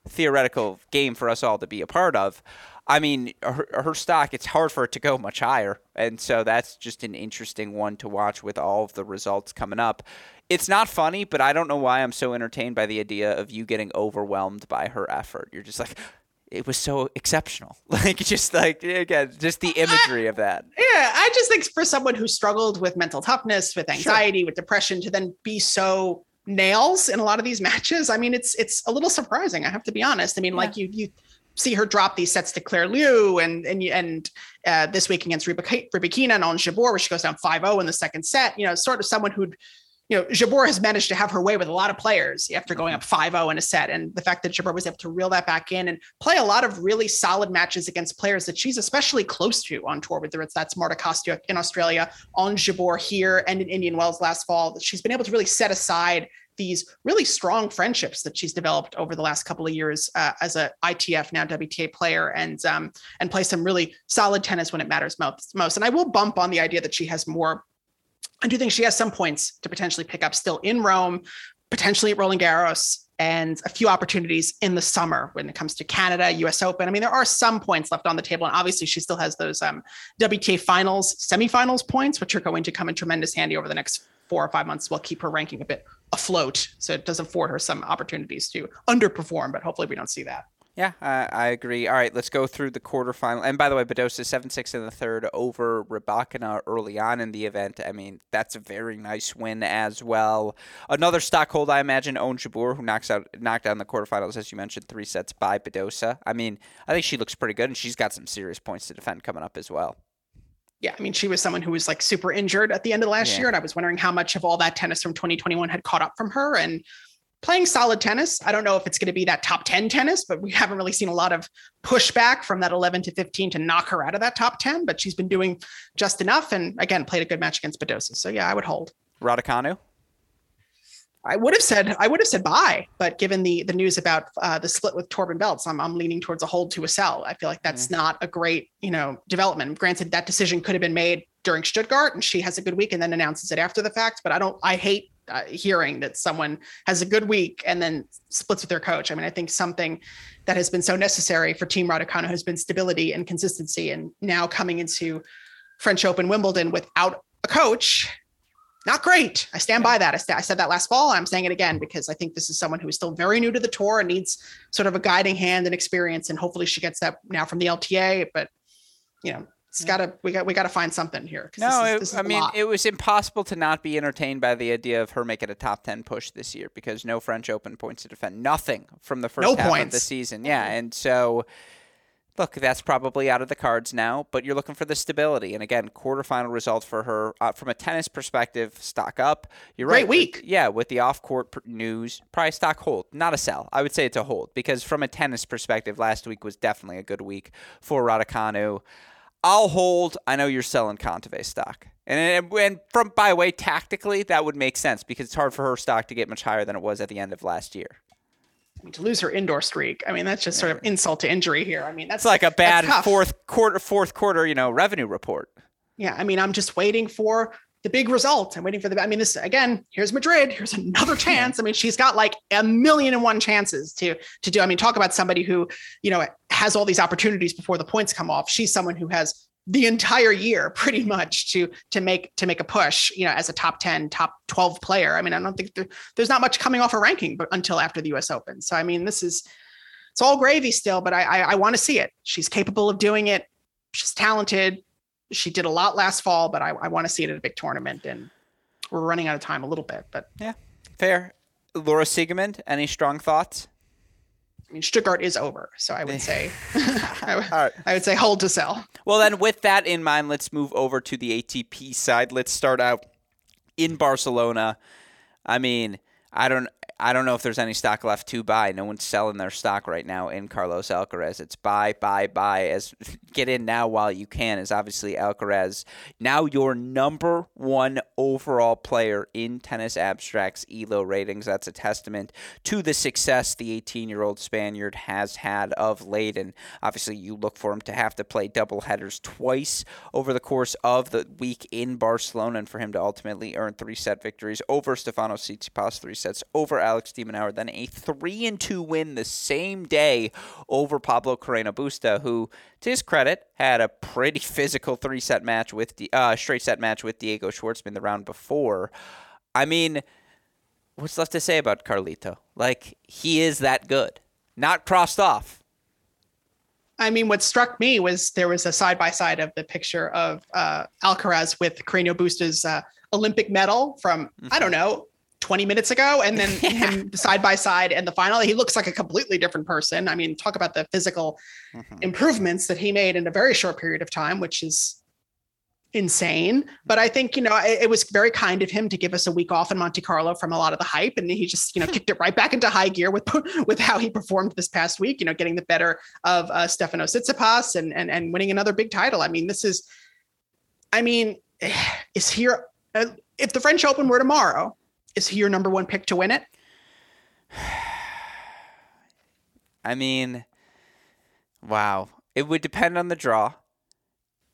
theoretical game for us all to be a part of. I mean, her, her stock, it's hard for it to go much higher. And so that's just an interesting one to watch with all of the results coming up. It's not funny, but I don't know why I'm so entertained by the idea of you getting overwhelmed by her effort. You're just like, it was so exceptional. Like, just like, again, just the imagery of that. Yeah, I just think for someone who struggled with mental toughness, with anxiety, with depression, to then be so nails in a lot of these matches, I mean, it's it's a little surprising. I have to be honest. I mean, like you you see her drop these sets to Claire Liu and and and uh, this week against Rybakina and Ons Jabeur, where she goes down 5-0 in the second set. You know, sort of someone who'd you know, Jabeur has managed to have her way with a lot of players after going up 5-0 in a set. And the fact that Jabeur was able to reel that back in and play a lot of really solid matches against players that she's especially close to on tour, whether it's that's Marta Kostyuk in Australia, Ons Jabeur here, and in Indian Wells last fall, that she's been able to really set aside these really strong friendships that she's developed over the last couple of years uh, as a ITF now WTA player and um, and play some really solid tennis when it matters most. Most and I will bump on the idea that she has more I do think she has some points to potentially pick up still in Rome, potentially at Roland Garros, and a few opportunities in the summer when it comes to Canada, US Open. I mean, there are some points left on the table. And obviously, she still has those um, WTA finals, semifinals points, which are going to come in tremendous handy over the next four or five months. Will keep her ranking a bit afloat. So it does afford her some opportunities to underperform, but hopefully, we don't see that. Yeah, I, I agree. All right, let's go through the quarterfinal. And by the way, Badosa seven six in the third over Rybakina early on in the event. I mean, that's a very nice win as well. Another Stockhold, I imagine, Ons Jabeur, who knocks out knocked down the quarterfinals, as you mentioned, three sets by Badosa. I mean, I think she looks pretty good, and she's got some serious points to defend coming up as well. Yeah, I mean, she was someone who was like super injured at the end of last Yeah. year, and I was wondering how much of all that tennis from 2021 had caught up from her. And playing solid tennis. I don't know if it's going to be that top 10 tennis, but we haven't really seen a lot of pushback from that 11 to 15 to knock her out of that top 10. But she's been doing just enough. And again, played a good match against Badosa. So yeah, I would hold. Raducanu? I would have said I would have said buy, but given the the news about uh, the split with Torben Beltz, I'm I'm leaning towards a hold to a sell. I feel like that's not a great you know development. Granted, that decision could have been made during Stuttgart, and she has a good week and then announces it after the fact. But I don't. I hate uh, hearing that someone has a good week and then splits with their coach. I mean, I think something that has been so necessary for Team Raducanu has been stability and consistency, and now coming into French Open, Wimbledon without a coach not great. I stand by that. I, st- I, said that last fall. I'm saying it again because I think this is someone who is still very new to the tour and needs sort of a guiding hand and experience. And hopefully she gets that now from the LTA. But you know, it's yeah. gotta we got we got to find something here. No, this is, it, this is I mean it was impossible to not be entertained by the idea of her making a top ten push this year because no French Open points to defend, nothing from the first no half points. of the season. Yeah, and so look, that's probably out of the cards now, but you're looking for the stability. And again, quarterfinal result for her uh, from a tennis perspective, stock up. You're Great right. week. With, yeah, with the off court pr- news, probably stock hold, not a sell. I would say it's a hold because from a tennis perspective, last week was definitely a good week for Raducanu. I'll hold. I know you're selling Kontaveit stock. And, and from by the way, tactically, that would make sense because it's hard for her stock to get much higher than it was at the end of last year. I mean, to lose her indoor streak, I mean, that's just sort of insult to injury here. I mean, that's it's like a bad fourth quarter, fourth quarter, you know, revenue report. Yeah, I mean, I'm just waiting for the big result. I'm waiting for the. I mean, this again. Here's Madrid. Here's another chance. I mean, she's got like a million and one chances to to do. I mean, talk about somebody who you know has all these opportunities before the points come off. She's someone who has the entire year pretty much to to make to make a push you know as a top 10 top 12 player i mean i don't think there, there's not much coming off a ranking but until after the us open so i mean this is it's all gravy still but i i, I want to see it she's capable of doing it she's talented she did a lot last fall but i, I want to see it at a big tournament and we're running out of time a little bit but yeah fair laura siegemund any strong thoughts I mean, Stuttgart is over, so I would say, I, would, right. I would say hold to sell. Well, then, with that in mind, let's move over to the ATP side. Let's start out in Barcelona. I mean, I don't. I don't know if there's any stock left to buy. No one's selling their stock right now in Carlos Alcaraz. It's buy, buy, buy. As get in now while you can. Is obviously Alcaraz now your number one overall player in tennis abstracts Elo ratings. That's a testament to the success the 18-year-old Spaniard has had of late. And obviously, you look for him to have to play double headers twice over the course of the week in Barcelona, and for him to ultimately earn three set victories over Stefano Tsitsipas, three sets over Alex de Minaur, then a three and two win the same day over Pablo Carreno Busta, who, to his credit, had a pretty physical three set match with the uh, straight set match with Diego Schwartzman the round before. I mean, what's left to say about Carlito? Like he is that good, not crossed off. I mean, what struck me was there was a side by side of the picture of uh, Alcaraz with Carreno Busta's uh, Olympic medal from I don't know 20 minutes ago and then yeah. him side by side and the final he looks like a completely different person i mean talk about the physical mm-hmm. improvements that he made in a very short period of time which is insane but i think you know it, it, was very kind of him to give us a week off in monte carlo from a lot of the hype and he just you know kicked it right back into high gear with with how he performed this past week you know getting the better of uh, stefano tsitsipas and, and and winning another big title i mean this is i mean is here uh, if the french open were tomorrow is he your number one pick to win it? I mean, wow. It would depend on the draw.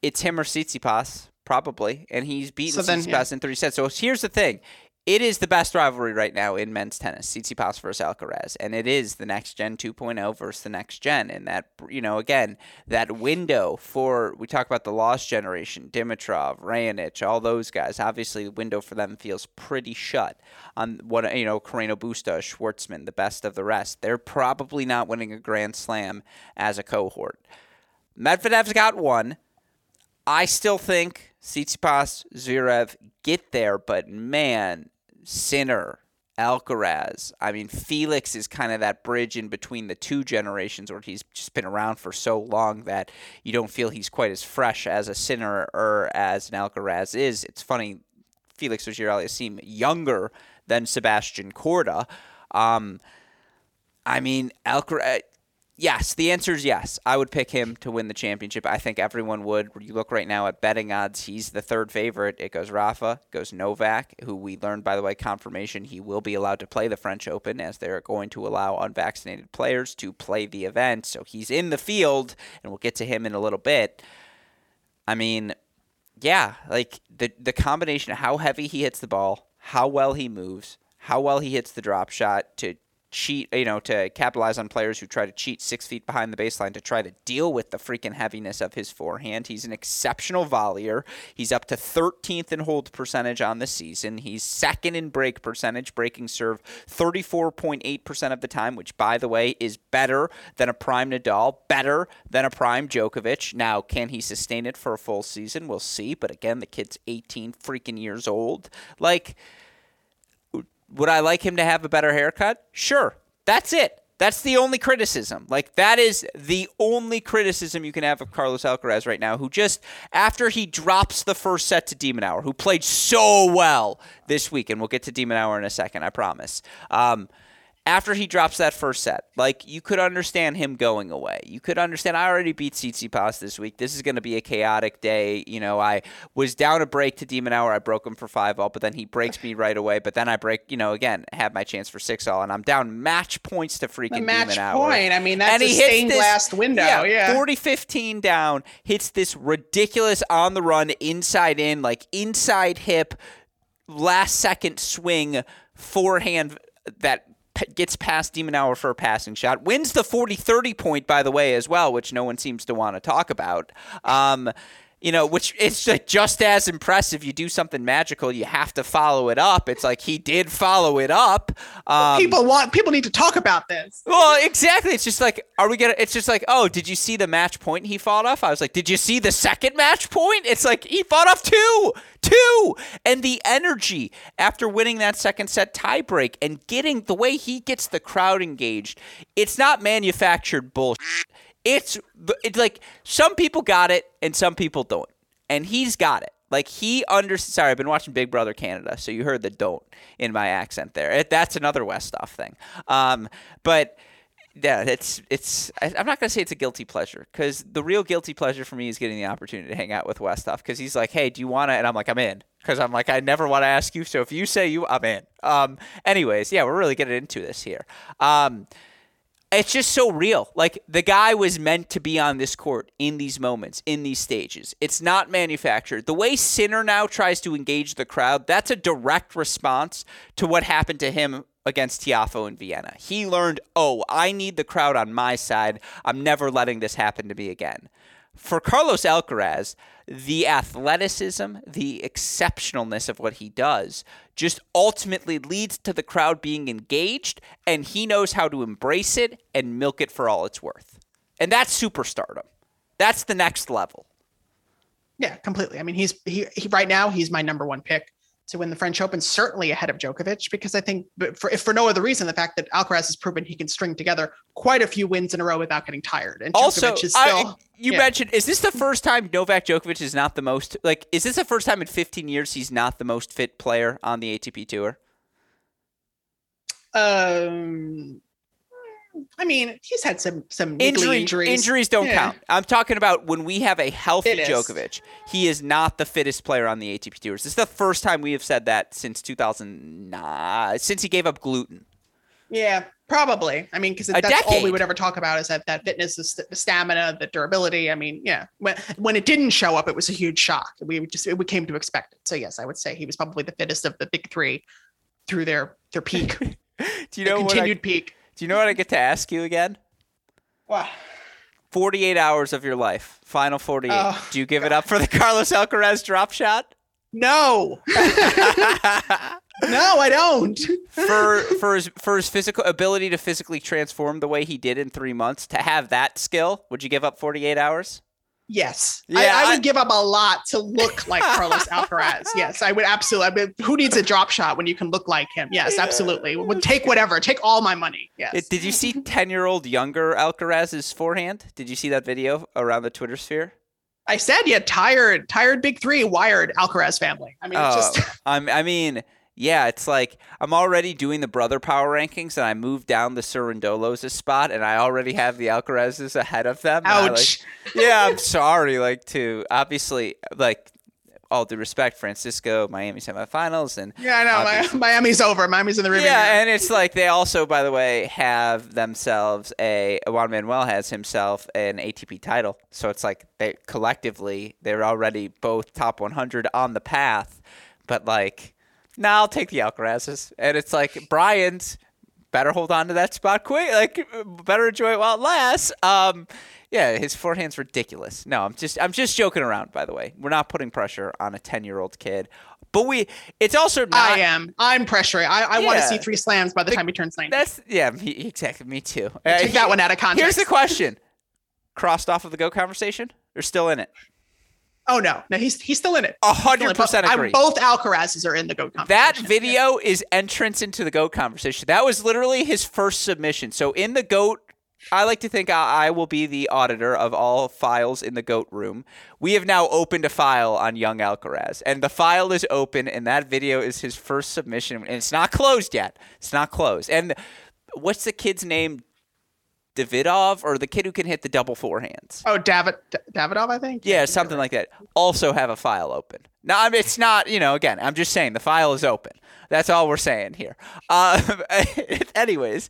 It's him or Tsitsipas, probably, and he's beaten so Tsitsipas yeah. in three sets. So here's the thing: it is the best rivalry right now in men's tennis, Tsitsipas versus Alcaraz, and it is the next gen 2.0 versus the next gen. And that, you know, again, that window for we talk about the lost generation, Dimitrov, Raonic, all those guys. Obviously, the window for them feels pretty shut. On what you know, Carreno Busta, Schwartzman, the best of the rest. They're probably not winning a Grand Slam as a cohort. Medvedev's got one. I still think Tsitsipas, Zverev get there, but man, Sinner, Alcaraz. I mean, Felix is kind of that bridge in between the two generations where he's just been around for so long that you don't feel he's quite as fresh as a Sinner or as an Alcaraz is. It's funny, Felix Auger seem younger than Sebastian Korda. Um, I mean, Alcaraz Yes, the answer is yes. I would pick him to win the championship. I think everyone would. You look right now at betting odds, he's the third favorite. It goes Rafa, goes Novak, who we learned, by the way, confirmation he will be allowed to play the French Open as they're going to allow unvaccinated players to play the event. So he's in the field, and we'll get to him in a little bit. I mean, yeah, like the, the combination of how heavy he hits the ball, how well he moves, how well he hits the drop shot to cheat, you know, to capitalize on players who try to cheat six feet behind the baseline to try to deal with the freaking heaviness of his forehand. He's an exceptional volleyer. He's up to 13th in hold percentage on the season. He's second in break percentage, breaking serve 34.8% of the time, which, by the way, is better than a prime Nadal, better than a prime Djokovic. Now, can he sustain it for a full season? We'll see. But again, the kid's 18 freaking years old. Like, would I like him to have a better haircut? Sure. That's it. That's the only criticism. Like that is the only criticism you can have of Carlos Alcaraz right now, who just after he drops the first set to de Minaur, who played so well this week, and we'll get to de Minaur in a second, I promise. Um, after he drops that first set. Like you could understand him going away. You could understand I already beat Tsitsipas this week. This is going to be a chaotic day. You know, I was down a break to de Minaur. I broke him for five all, but then he breaks me right away. But then I break, you know, again, have my chance for six all, and I'm down match points to freaking the match de Minaur. point. I mean, that's and a stained glass window. Yeah, yeah. 40-15 down, hits this ridiculous on the run, inside in, like inside hip, last second swing forehand that gets past de Minaur for a passing shot, wins the 40 30 point, by the way, as well, which no one seems to want to talk about. Um, you know, which it's just as impressive. You do something magical, you have to follow it up. It's like he did follow it up. Um, people want people need to talk about this. Well, exactly. It's just like, are we gonna? It's just like, oh, did you see the match point he fought off? I was like, did you see the second match point? It's like he fought off two, two, and the energy after winning that second set tiebreak and getting the way he gets the crowd engaged. It's not manufactured bullshit it's it's like some people got it and some people don't, and he's got it. Like he under sorry, I've been watching Big Brother Canada, so you heard the don't in my accent there. It, that's another Westhoff thing. Um, but yeah, it's it's. I, am not gonna say it's a guilty pleasure because the real guilty pleasure for me is getting the opportunity to hang out with Westhoff because he's like, hey, do you want to? And I'm like, I'm in because I'm like, I never want to ask you. So if you say you, I'm in. Um, anyways, yeah, we're really getting into this here. Um, it's just so real. Like the guy was meant to be on this court in these moments, in these stages. It's not manufactured. The way Sinner now tries to engage the crowd, that's a direct response to what happened to him against Tiafoe in Vienna. He learned, oh, I need the crowd on my side. I'm never letting this happen to me again. For Carlos Alcaraz, the athleticism, the exceptionalness of what he does just ultimately leads to the crowd being engaged, and he knows how to embrace it and milk it for all it's worth. And that's superstardom. That's the next level. Yeah, completely. I mean, he's he, he right now he's my number one pick to win the French Open, certainly ahead of Djokovic, because I think, for, if for no other reason, the fact that Alcaraz has proven he can string together quite a few wins in a row without getting tired. And also, Djokovic is still, I, you yeah. mentioned, is this the first time Novak Djokovic is not the most, like, is this the first time in 15 years he's not the most fit player on the ATP Tour? Um, I mean, he's had some some Injury, injuries. Injuries don't yeah. count. I'm talking about when we have a healthy Djokovic. He is not the fittest player on the ATP tours. This is the first time we have said that since 2009, since he gave up gluten. Yeah, probably. I mean, because that's decade. all we would ever talk about is that that fitness, the, st- the, stamina, the durability. I mean, yeah. When when it didn't show up, it was a huge shock. We just we came to expect it. So yes, I would say he was probably the fittest of the big three through their their peak. Do you know continued I, peak? Do you know what I get to ask you again? What? 48 hours of your life. Final 48. Oh, Do you give God. it up for the Carlos Alcaraz drop shot? No. no, I don't. for for his for his physical ability to physically transform the way he did in 3 months, to have that skill, would you give up 48 hours? Yes. Yeah, I, I would I, give up a lot to look like Carlos Alcaraz. Yes, I would absolutely. I mean, who needs a drop shot when you can look like him? Yes, yeah. absolutely. Would take whatever. Take all my money. Yes. Did you see 10 year old younger Alcaraz's forehand? Did you see that video around the Twitter sphere? I said, yeah, tired, tired big three, wired Alcaraz family. I mean, oh, just. I mean, yeah, it's like I'm already doing the brother power rankings, and I moved down the Cerundolos spot, and I already have the Alcarazes ahead of them. Ouch. Like, yeah, I'm sorry. Like to obviously like all due respect, Francisco, Miami semifinals, and yeah, I know Miami's over. Miami's in the rearview. Yeah, and it's like they also, by the way, have themselves a Juan Manuel has himself an ATP title, so it's like they collectively they're already both top 100 on the path, but like nah, I'll take the Alcarazes. And it's like Brian's better hold on to that spot quick, like better enjoy it while it lasts. Um, yeah, his forehand's ridiculous. No, I'm just I'm just joking around. By the way, we're not putting pressure on a ten year old kid. But we, it's also not. I am. I'm pressuring. I, I yeah. want to see three slams by the, the time he turns 90. That's, yeah, me, exactly. Me too. Uh, Take that one out of context. Here's the question crossed off of the go conversation or still in it? Oh no, no, he's he's still in it. A hundred percent agree. Both Alcarazes are in the goat conversation. That video is entrance into the goat conversation. That was literally his first submission. So in the goat, I like to think I, I will be the auditor of all files in the goat room. We have now opened a file on young Alcaraz, and the file is open, and that video is his first submission, and it's not closed yet. It's not closed. And what's the kid's name? Davidov or the kid who can hit the double forehands. Oh, David Davidov, I think. Yeah, something like that. Also have a file open. Now, it's not. You know, again, I'm just saying the file is open. That's all we're saying here. Uh, anyways,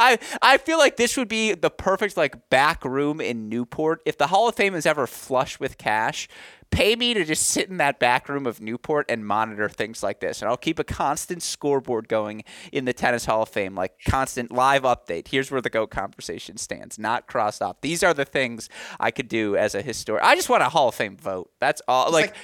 I I feel like this would be the perfect like back room in Newport. If the Hall of Fame is ever flush with cash, pay me to just sit in that back room of Newport and monitor things like this. And I'll keep a constant scoreboard going in the Tennis Hall of Fame, like constant live update. Here's where the GOAT conversation stands, not crossed off. These are the things I could do as a historian. I just want a Hall of Fame vote. That's all. Like, like-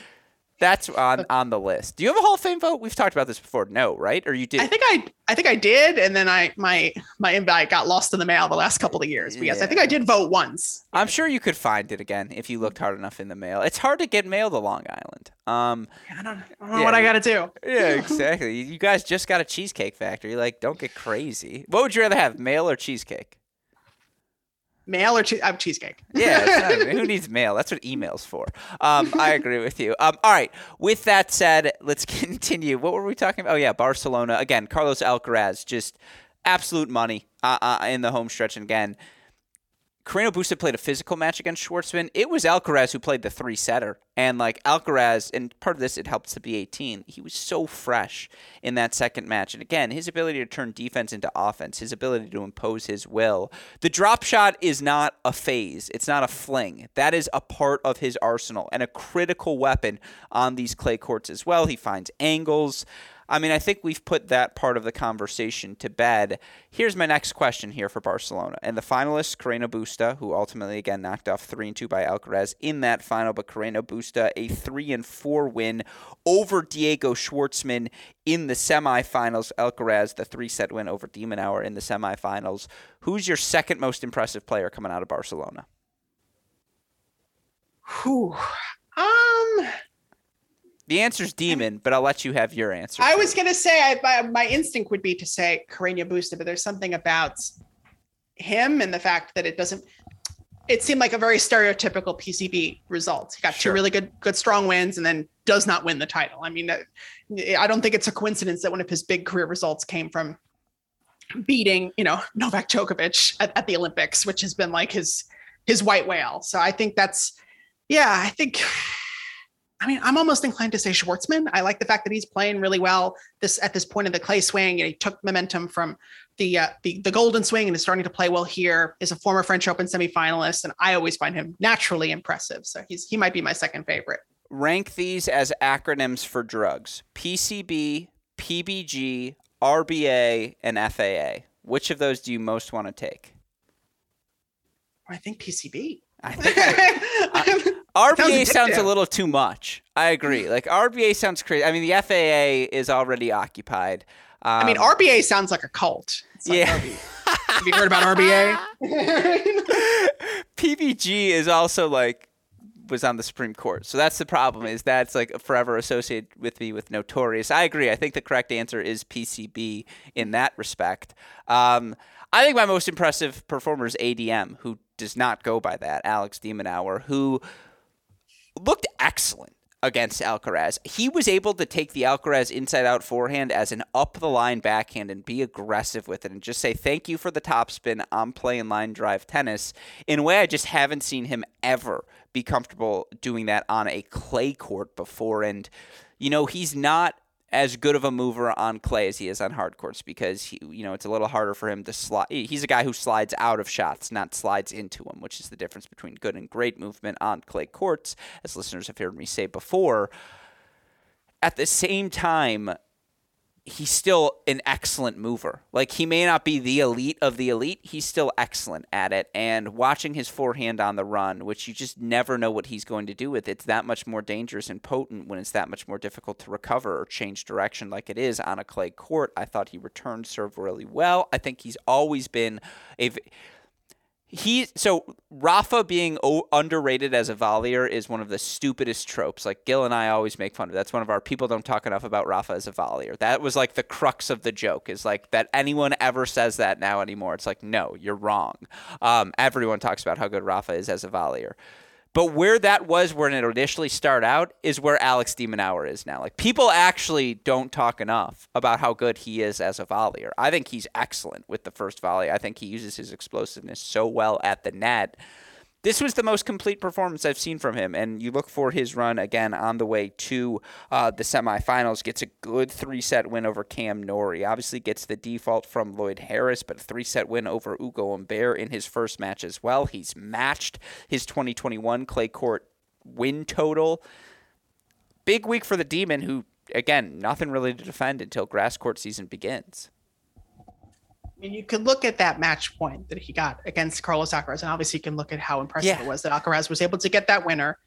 that's on on the list. Do you have a Hall of Fame vote? We've talked about this before. No, right? Or you did? I think I I think I did, and then I my my invite got lost in the mail the last couple of years. But yes, I think I did vote once. I'm sure you could find it again if you looked hard enough in the mail. It's hard to get mail to Long Island. Um, I don't, I don't know Yeah, what I got to do. yeah, exactly. You guys just got a cheesecake factory. Like, don't get crazy. What would you rather have, mail or cheesecake? Mail or che- uh, cheesecake? Yeah, not- who needs mail? That's what email's for. Um, I agree with you. Um, all right. With that said, let's continue. What were we talking about? Oh yeah, Barcelona again. Carlos Alcaraz, just absolute money uh, uh, in the home stretch. And again, Carreno Busta played a physical match against Schwartzman. It was Alcaraz who played the three setter. And like Alcaraz, and part of this, it helps to be 18. He was so fresh in that second match. And again, his ability to turn defense into offense, his ability to impose his will. The drop shot is not a phase, it's not a fling. That is a part of his arsenal and a critical weapon on these clay courts as well. He finds angles. I mean, I think we've put that part of the conversation to bed. Here's my next question here for Barcelona. And the finalists, Carreno Busta, who ultimately again knocked off 3 and 2 by Alcaraz in that final, but Carreno Busta a 3 and 4 win over Diego Schwartzman in the semifinals. Alcaraz the 3-set win over de Minaur in the semifinals. Who's your second most impressive player coming out of Barcelona? Whew. Um, The answer's Demon, but I'll let you have your answer. I was gonna say I, my, my instinct would be to say Carreño Busta, but there's something about him and the fact that it doesn't. It seemed like a very stereotypical PCB result. He got Sure. two really good, good strong wins, and then does not win the title. I mean, uh, I don't think it's a coincidence that one of his big career results came from beating, you know, Novak Djokovic at, at the Olympics, which has been like his his white whale. So I think that's, yeah, I think. I mean, I'm almost inclined to say Schwartzman. I like the fact that he's playing really well this at this point in the clay swing, and he took momentum from the uh, the the golden swing and is starting to play well here. Is a former French Open semifinalist, and I always find him naturally impressive. So he's he might be my second favorite. rank these as acronyms for drugs PCB, PBG, RBA, and FAA. Which of those do you most want to take? I think PCB. I think I- RBA sounds a little too much. I agree. Like RBA sounds crazy. I mean, the FAA is already occupied. Um, I mean, RBA sounds like a cult. Like yeah. Have you heard about RBA? PBG is also like was on the Supreme Court. So that's the problem is that's like forever associated with me with notorious. I agree. I think the correct answer is PCB in that respect. Um, I think my most impressive performer is ADM, who does not go by that. Alex de Minaur, who looked excellent against Alcaraz. He was able to take the Alcaraz inside out forehand as an up the line backhand and be aggressive with it and just say, thank you for the topspin. I'm playing line drive tennis in a way I just haven't seen him ever be comfortable doing that on a clay court before. And, you know, he's not as good of a mover on clay as he is on hard courts because he, you know, it's a little harder for him to slide. He's a guy who slides out of shots, not slides into them, which is the difference between good and great movement on clay courts, as listeners have heard me say before. At the same time, he's still an excellent mover. Like he may not be the elite of the elite, he's still excellent at it. And watching his forehand on the run, which you just never know what he's going to do with, it's that much more dangerous and potent when it's that much more difficult to recover or change direction like it is on a clay court. I thought he returned serve really well. I think he's always been a he so Rafa being underrated as a volleyer is one of the stupidest tropes. Like Gil and I always make fun of. That's one of our people don't talk enough about Rafa as a volleyer. That was like the crux of the joke. Is like that anyone ever says that now anymore. It's like no, you're wrong. Um, everyone talks about how good Rafa is as a volleyer. But where that was when it initially started out is where Alex de Minaur is now. Like people actually don't talk enough about how good he is as a volleyer. I think he's excellent with the first volley. I think he uses his explosiveness so well at the net. This was the most complete performance I've seen from him. And you look for his run again on the way to uh, the semifinals. Gets a good three set win over Cam Norrie. Obviously, gets the default from Lloyd Harris, but a three set win over Ugo Humbert in his first match as well. He's matched his 2021 clay court win total. Big week for the Demon, who, again, nothing really to defend until grass court season begins. I mean, you could look at that match point that he got against Carlos Alcaraz, and obviously you can look at how impressive Yeah. it was that Alcaraz was able to get that winner.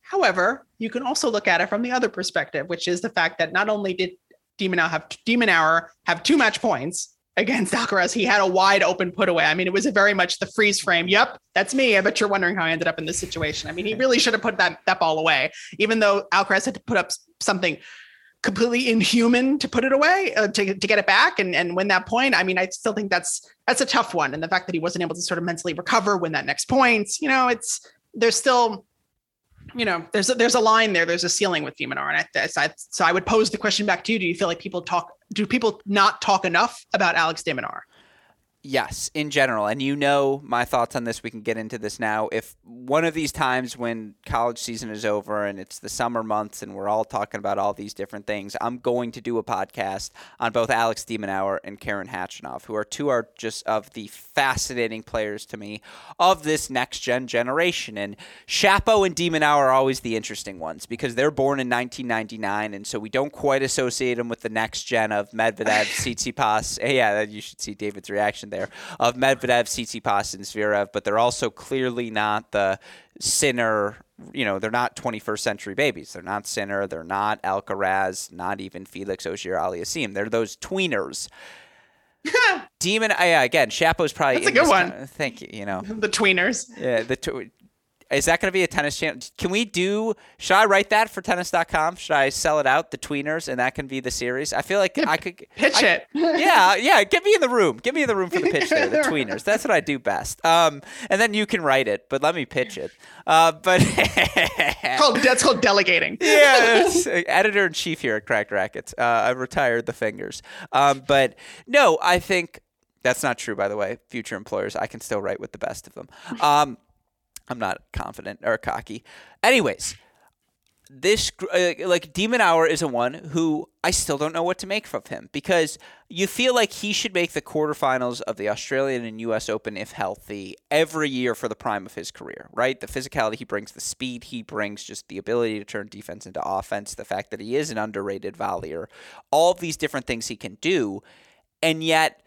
However, you can also look at it from the other perspective, which is the fact that not only did de Minaur have de Minaur have two match points against Alcaraz, he had a wide open put away. I mean, it was a very much the freeze frame. Yep, that's me. I bet you're wondering how I ended up in this situation. I mean, he really should have put that that ball away, even though Alcaraz had to put up something completely inhuman to put it away uh, to, to get it back and, and win that point. I mean, I still think that's that's a tough one. And the fact that he wasn't able to sort of mentally recover, win that next point, you know, it's there's still, you know, there's a, there's a line there, there's a ceiling with de Minaur. And I, I so I would pose the question back to you: Do you feel like people talk? Do people not talk enough about Alex de Minaur? Yes, in general. And you know my thoughts on this. We can get into this now. If one of these times when college season is over and it's the summer months and we're all talking about all these different things, I'm going to do a podcast on both Alex de Minaur and Karen Khachanov, who are two are just of the fascinating players to me of this next gen generation. And Shapo and de Minaur are always the interesting ones because they're born in 1999, and so we don't quite associate them with the next gen of Medvedev, Tsitsipas. Yeah, you should see David's reaction there of Medvedev, Tsitsipas, and Zverev, but they're also clearly not the Sinner. You know, they're not 21st century babies. They're not Sinner. They're not Alcaraz. Not even Felix Auger-Aliassime. They're those tweeners. Demon, yeah, again, Shapo's probably That's a good one. kind- thank you. You know, The tweeners. yeah, the tw- is that going to be a tennis channel? Can we do? Should I write that for tennis.com? Should I sell it out, the tweeners, and that can be the series? I feel like I could Pitch I- it. yeah, yeah. Get me in the room. Get me in the room for the pitch there, the tweeners. That's what I do best. Um, and then you can write it, but let me pitch it. Uh, but Called, that's called delegating. yeah, editor in chief here at Cracked Racquets. Uh, I've retired the fingers. Um, but no, I think that's not true. By the way, future employers, I can still write with the best of them. Um, I'm not confident or cocky. Anyways, this uh, like de Minaur is a one who I still don't know what to make of him because you feel like he should make the quarterfinals of the Australian and U.S. Open if healthy every year for the prime of his career, right? The physicality he brings, the speed he brings, just the ability to turn defense into offense, the fact that he is an underrated volleyer, all these different things he can do, and yet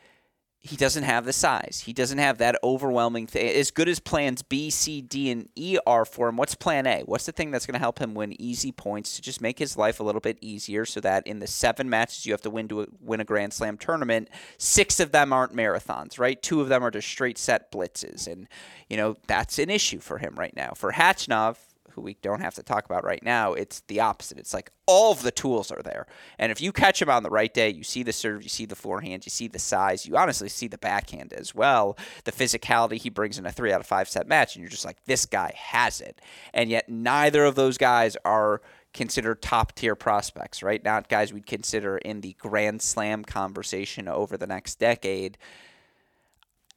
he doesn't have the size. He doesn't have that overwhelming thing. As good as plans B, C, D, and E are for him, what's plan A? What's the thing that's going to help him win easy points to just make his life a little bit easier so that in the seven matches you have to win to win a Grand Slam tournament, six of them aren't marathons, right? Two of them are just straight set blitzes. And, you know, that's an issue for him right now. For Khachanov, who we don't have to talk about right now, it's the opposite. It's like all of the tools are there. And if you catch him on the right day, you see the serve, you see the forehand, you see the size, you honestly see the backhand as well, the physicality he brings in a three out of five set match, and you're just like, this guy has it. And yet neither of those guys are considered top tier prospects, right? Not guys we'd consider in the Grand Slam conversation over the next decade.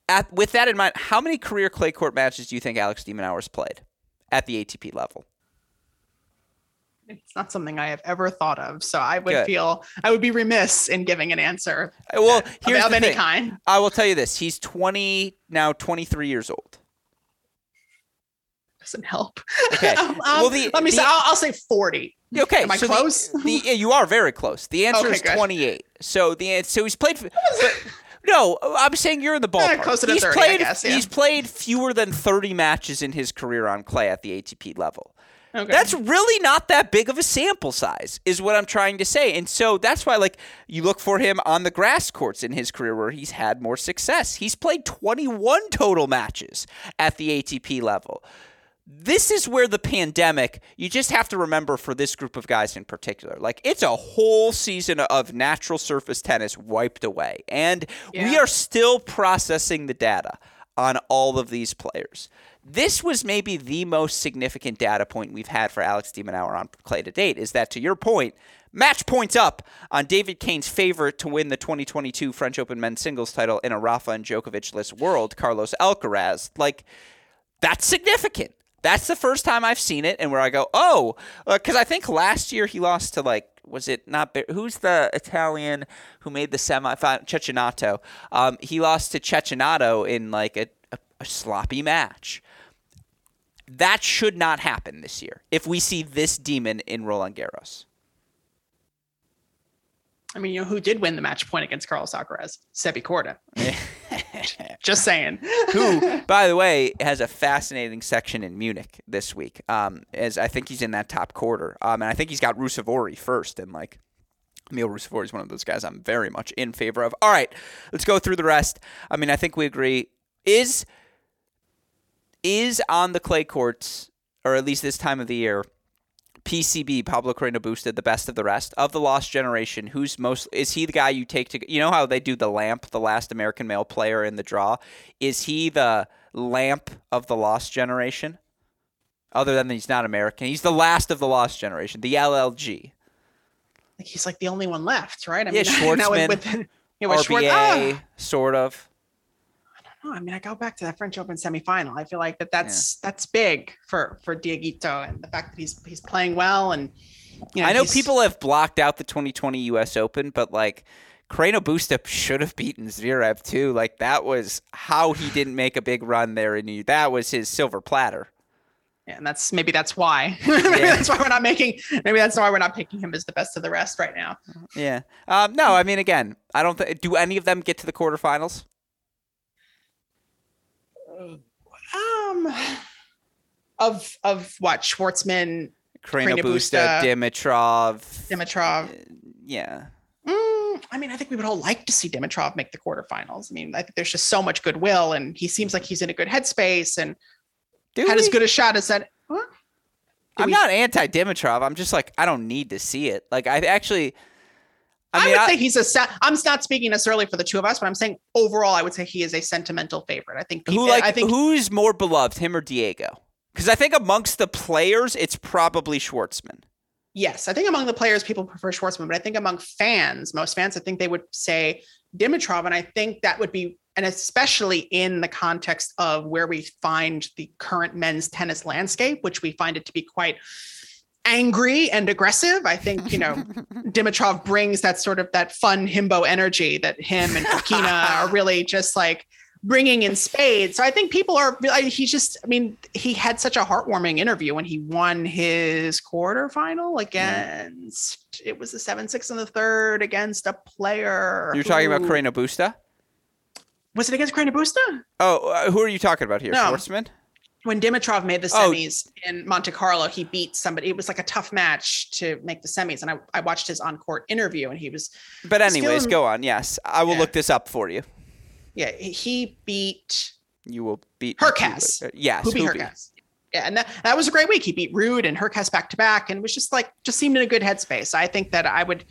At, with that in mind, how many career clay court matches do you think Alex de Minaur's played at the ATP level? It's not something I have ever thought of. So I would Good. feel I would be remiss in giving an answer Uh, Well, here's of the any thing. kind. I will tell you this: he's 20 now, 23 years old. Doesn't help. Okay. Um, Well, the- let me the- say, I'll, I'll say 40. Okay, Am I so close? The, yeah, you are very close. The answer Okay, is good. 28. So the so he's played. but- no, I'm saying you're in the ballpark. closer to he's 30, I played. guess, yeah. He's played fewer than 30 matches in his career on clay at the ATP level. Okay. That's really not that big of a sample size, is what I'm trying to say. And so that's why, like, you look for him on the grass courts in his career where he's had more success. He's played 21 total matches at the ATP level. This is where the pandemic, you just have to remember for this group of guys in particular, like, it's a whole season of natural surface tennis wiped away. And we are still processing the data on all of these players. This was maybe the most significant data point we've had for Alex de Minaur on clay to date. Is that to your point, match points up on David Kane's favorite to win the 2022 French Open men's singles title in a Rafa and Djokovic less world, Carlos Alcaraz. Like That's significant. That's the first time I've seen it, and where I go, oh, because I think last year he lost to like, was it not? Who's the Italian who made the semifinal? Cecchinato. Um, he lost to Cecchinato in like a, a, a sloppy match. That should not happen this year if we see this demon in Roland Garros. I mean, you know, who did win the match point against Carlos Alcaraz? Sebi Korda. Just saying. who, by the way, has a fascinating section in Munich this week. Um, as I think he's in that top quarter. Um, and I think he's got Ruusuvuori first. And like, Emil Ruusuvuori is one of those guys I'm very much in favor of. All right, let's go through the rest. I mean, I think we agree. Is is on the clay courts, or at least this time of the year, PCB Pablo Carreño Busta the best of the rest of the lost generation. Who's most? Is he the guy you take to? You know how they do the lamp, the last American male player in the draw. Is he the lamp of the lost generation? Other than he's not American, he's the last of the lost generation, the LLG. Like he's like the only one left, right? I yeah, mean, Schwartzman, with, with, yeah, with RBA, ah. sort of. I mean, I go back to that French Open semifinal. I feel like that that's yeah. that's big for for Dieguito and the fact that he's he's playing well and you know, I know people have blocked out the 2020 U.S. Open, but like Carreño Busta should have beaten Zverev too. Like that was how he didn't make a big run there in New. That was his silver platter. Yeah, and that's maybe that's why. maybe yeah. that's why we're not making. Maybe that's why we're not picking him as the best of the rest right now. Yeah. Um, no, I mean, again, I don't. think do any of them get to the quarterfinals? Um, of of what Schwartzman, Carreño Dimitrov, Dimitrov. Uh, yeah. Mm, I mean, I think we would all like to see Dimitrov make the quarterfinals. I mean, I think there's just so much goodwill, and he seems like he's in a good headspace and Do had we? as good a shot as that. Huh? I'm we? not anti Dimitrov. I'm just like I don't need to see it. Like I actually I, mean, I would I, say he's a. I'm not speaking necessarily for the two of us, but I'm saying overall, I would say he is a sentimental favorite. I think. Who like? I think who's more beloved, him or Diego? Because I think amongst the players, it's probably Schwartzman. Yes, I think among the players, people prefer Schwartzman, but I think among fans, most fans, I think they would say Dimitrov, and I think that would be, and especially in the context of where we find the current men's tennis landscape, which we find it to be quite angry and aggressive. I think, you know, Dimitrov brings that sort of that fun himbo energy that him and Fokina are really just like bringing in spades. So I think people are, he just, I mean, he had such a heartwarming interview when he won his quarterfinal against, it was the 7 6 and the third against a player. You're who, talking about Carreño Busta? Was it against Carreño Busta? Oh, uh, who are you talking about here? No. Schwartzman? When Dimitrov made the oh. semis oh. in Monte Carlo, he beat somebody. It was like a tough match to make the semis. And I, I watched his on court interview and he was. But, anyways, feeling, go on. Yes. I will yeah. look this up for you. Yeah. He beat. You will beat. Uh, yes. Who beat Hurkacz? Yeah. And that, that was a great week. He beat Ruud and Hurkacz back to back and was just like, just seemed in a good headspace. I think that I would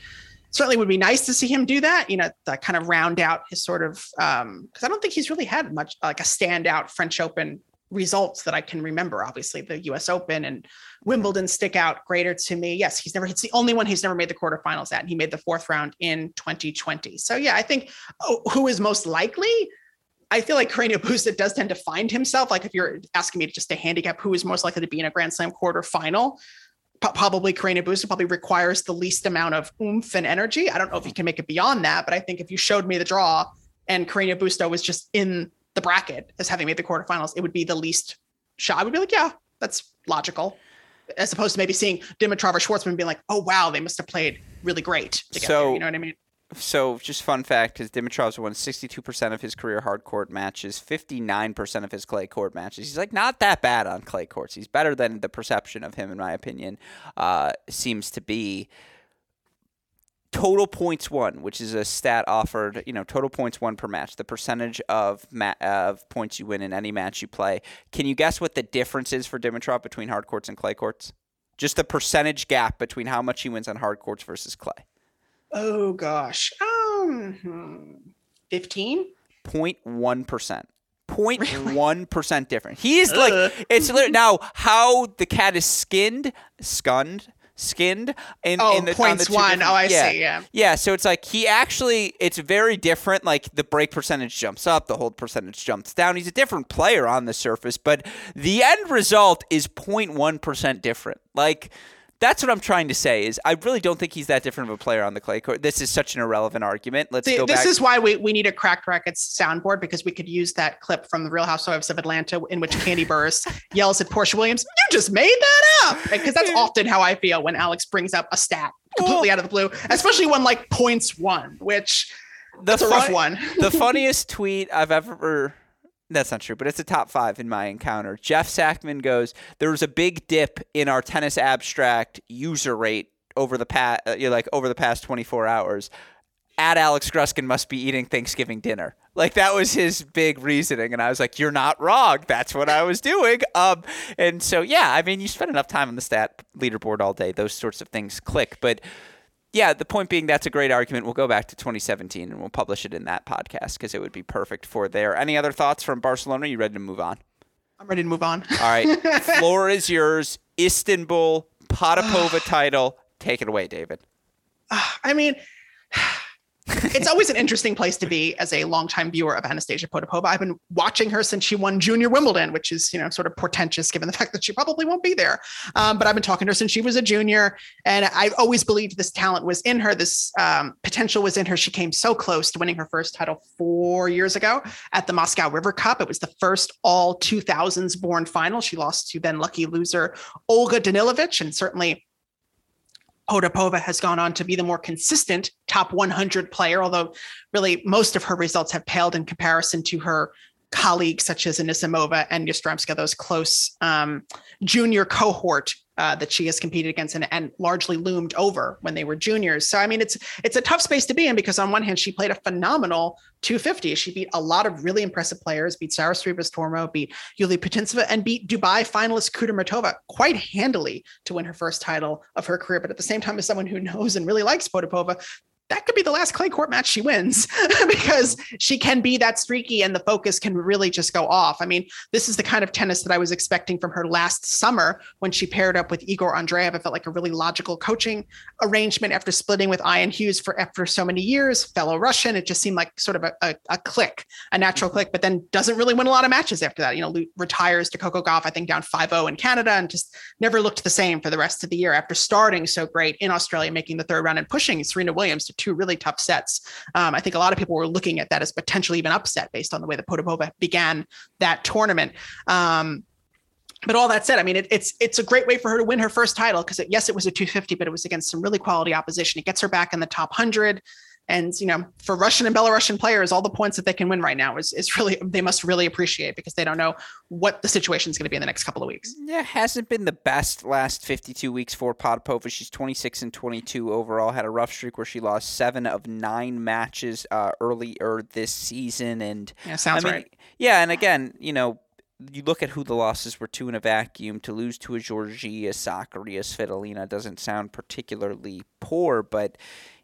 certainly would be nice to see him do that, you know, kind of round out his sort of, um, because I don't think he's really had much like a standout French Open results that I can remember. Obviously, the U.S. Open and Wimbledon stick out greater to me. Yes, he's never. It's the only one he's never made the quarterfinals at. And he made the fourth round in 2020. So yeah, I think oh, who is most likely. I feel like Carreño Busta does tend to find himself. Like if you're asking me just to handicap who is most likely to be in a Grand Slam quarterfinal, probably Carreño Busta probably requires the least amount of oomph and energy. I don't know if he can make it beyond that, but I think if you showed me the draw and Carreño Busta was just in the bracket as having made the quarterfinals, it would be the least shot. I would be like, yeah, that's logical. As opposed to maybe seeing Dimitrov or Schwartzman being like, oh wow, they must have played really great together. So, you know what I mean? So, just fun fact: is Dimitrov's won 62% of his career hard court matches, 59% of his clay court matches. He's like not that bad on clay courts. He's better than the perception of him, in my opinion, uh, seems to be total points won, which is a stat offered, you know, total points won per match, the percentage of ma- of points you win in any match you play. Can you guess what the difference is for Dimitrov between hard courts and clay courts? Just the percentage gap between how much he wins on hard courts versus clay. Oh gosh. Um 15? 0.1%. 0.1% different. He's like it's now how the cat is skinned, skunned skinned in, Oh, in the, on points the two one. Oh, I yeah. see, yeah. Yeah, so it's like he actually it's very different. Like the break percentage jumps up, the hold percentage jumps down. He's a different player on the surface, but the end result is 0.1 percent different. Like that's what I'm trying to say is I really don't think he's that different of a player on the clay court. This is such an irrelevant argument. Let's See, go this back. is why we, we need a Cracked Racquets soundboard because we could use that clip from the Real Housewives of Atlanta in which Kandi Burruss yells at Porsha Williams, "You just made that up!" Because that's often how I feel when Alex brings up a stat oh. completely out of the blue, especially when like points one, which the that's a rough one. the funniest tweet I've ever. That's not true, but it's a top five in my encounter. Jeff Sackmann goes, "There was a big dip in our tennis abstract user rate over the past, uh, you're like over the past 24 hours." At Alex Gruskin must be eating Thanksgiving dinner. Like that was his big reasoning, and I was like, "You're not wrong. That's what I was doing." Um, and so yeah, I mean, you spend enough time on the stat leaderboard all day; those sorts of things click. But yeah, the point being that's a great argument. We'll go back to 2017 and we'll publish it in that podcast because it would be perfect for there. Any other thoughts from Barcelona? Are you ready to move on? I'm ready to move on. All right. Floor is yours. Istanbul, Potapova title. Take it away, David. I mean, it's always an interesting place to be as a longtime viewer of Anastasia Potapova. I've been watching her since she won Junior Wimbledon, which is you know sort of portentous given the fact that she probably won't be there. Um, but I've been talking to her since she was a junior, and I've always believed this talent was in her. This um, potential was in her. She came so close to winning her first title four years ago at the Moscow River Cup. It was the first all 2000s born final. She lost to then lucky loser Olga Danilovich, and certainly Potapova has gone on to be the more consistent top 100 player, although really most of her results have paled in comparison to her colleagues such as Anisimova and Yastremska, those close um, junior cohort uh, that she has competed against and, and largely loomed over when they were juniors. So I mean, it's it's a tough space to be in because on one hand, she played a phenomenal 250. She beat a lot of really impressive players, beat Sara Sorribes Tormo, beat Yulia Putintseva, and beat Dubai finalist Kudermetova quite handily to win her first title of her career. But at the same time, as someone who knows and really likes Potapova, that could be the last clay court match she wins because mm-hmm. she can be that streaky and the focus can really just go off. I mean, this is the kind of tennis that I was expecting from her last summer when she paired up with Igor Andreev. It felt like a really logical coaching arrangement after splitting with Ian Hughes for after so many years, fellow Russian. It just seemed like sort of a, a, a click, a natural mm-hmm. click, but then doesn't really win a lot of matches after that. You know, retires to Coco Gauff, I think down 5-0 in Canada and just never looked the same for the rest of the year after starting so great in Australia, making the third round and pushing Serena Williams to two really tough sets. Um, I think a lot of people were looking at that as potentially even upset based on the way that Potapova began that tournament. Um, but all that said, I mean, it, it's it's a great way for her to win her first title because yes, it was a 250, but it was against some really quality opposition. It gets her back in the top hundred. And you know, for Russian and Belarusian players, all the points that they can win right now is is really they must really appreciate because they don't know what the situation is going to be in the next couple of weeks. Yeah, hasn't been the best last 52 weeks for Potapova. She's 26 and 22 overall. Had a rough streak where she lost seven of nine matches uh, earlier this season, and Yeah, sounds I mean, right. Yeah, and again, you know, you look at who the losses were to in a vacuum. To lose to a Giorgi, Sakkari, a Svitolina doesn't sound particularly poor, but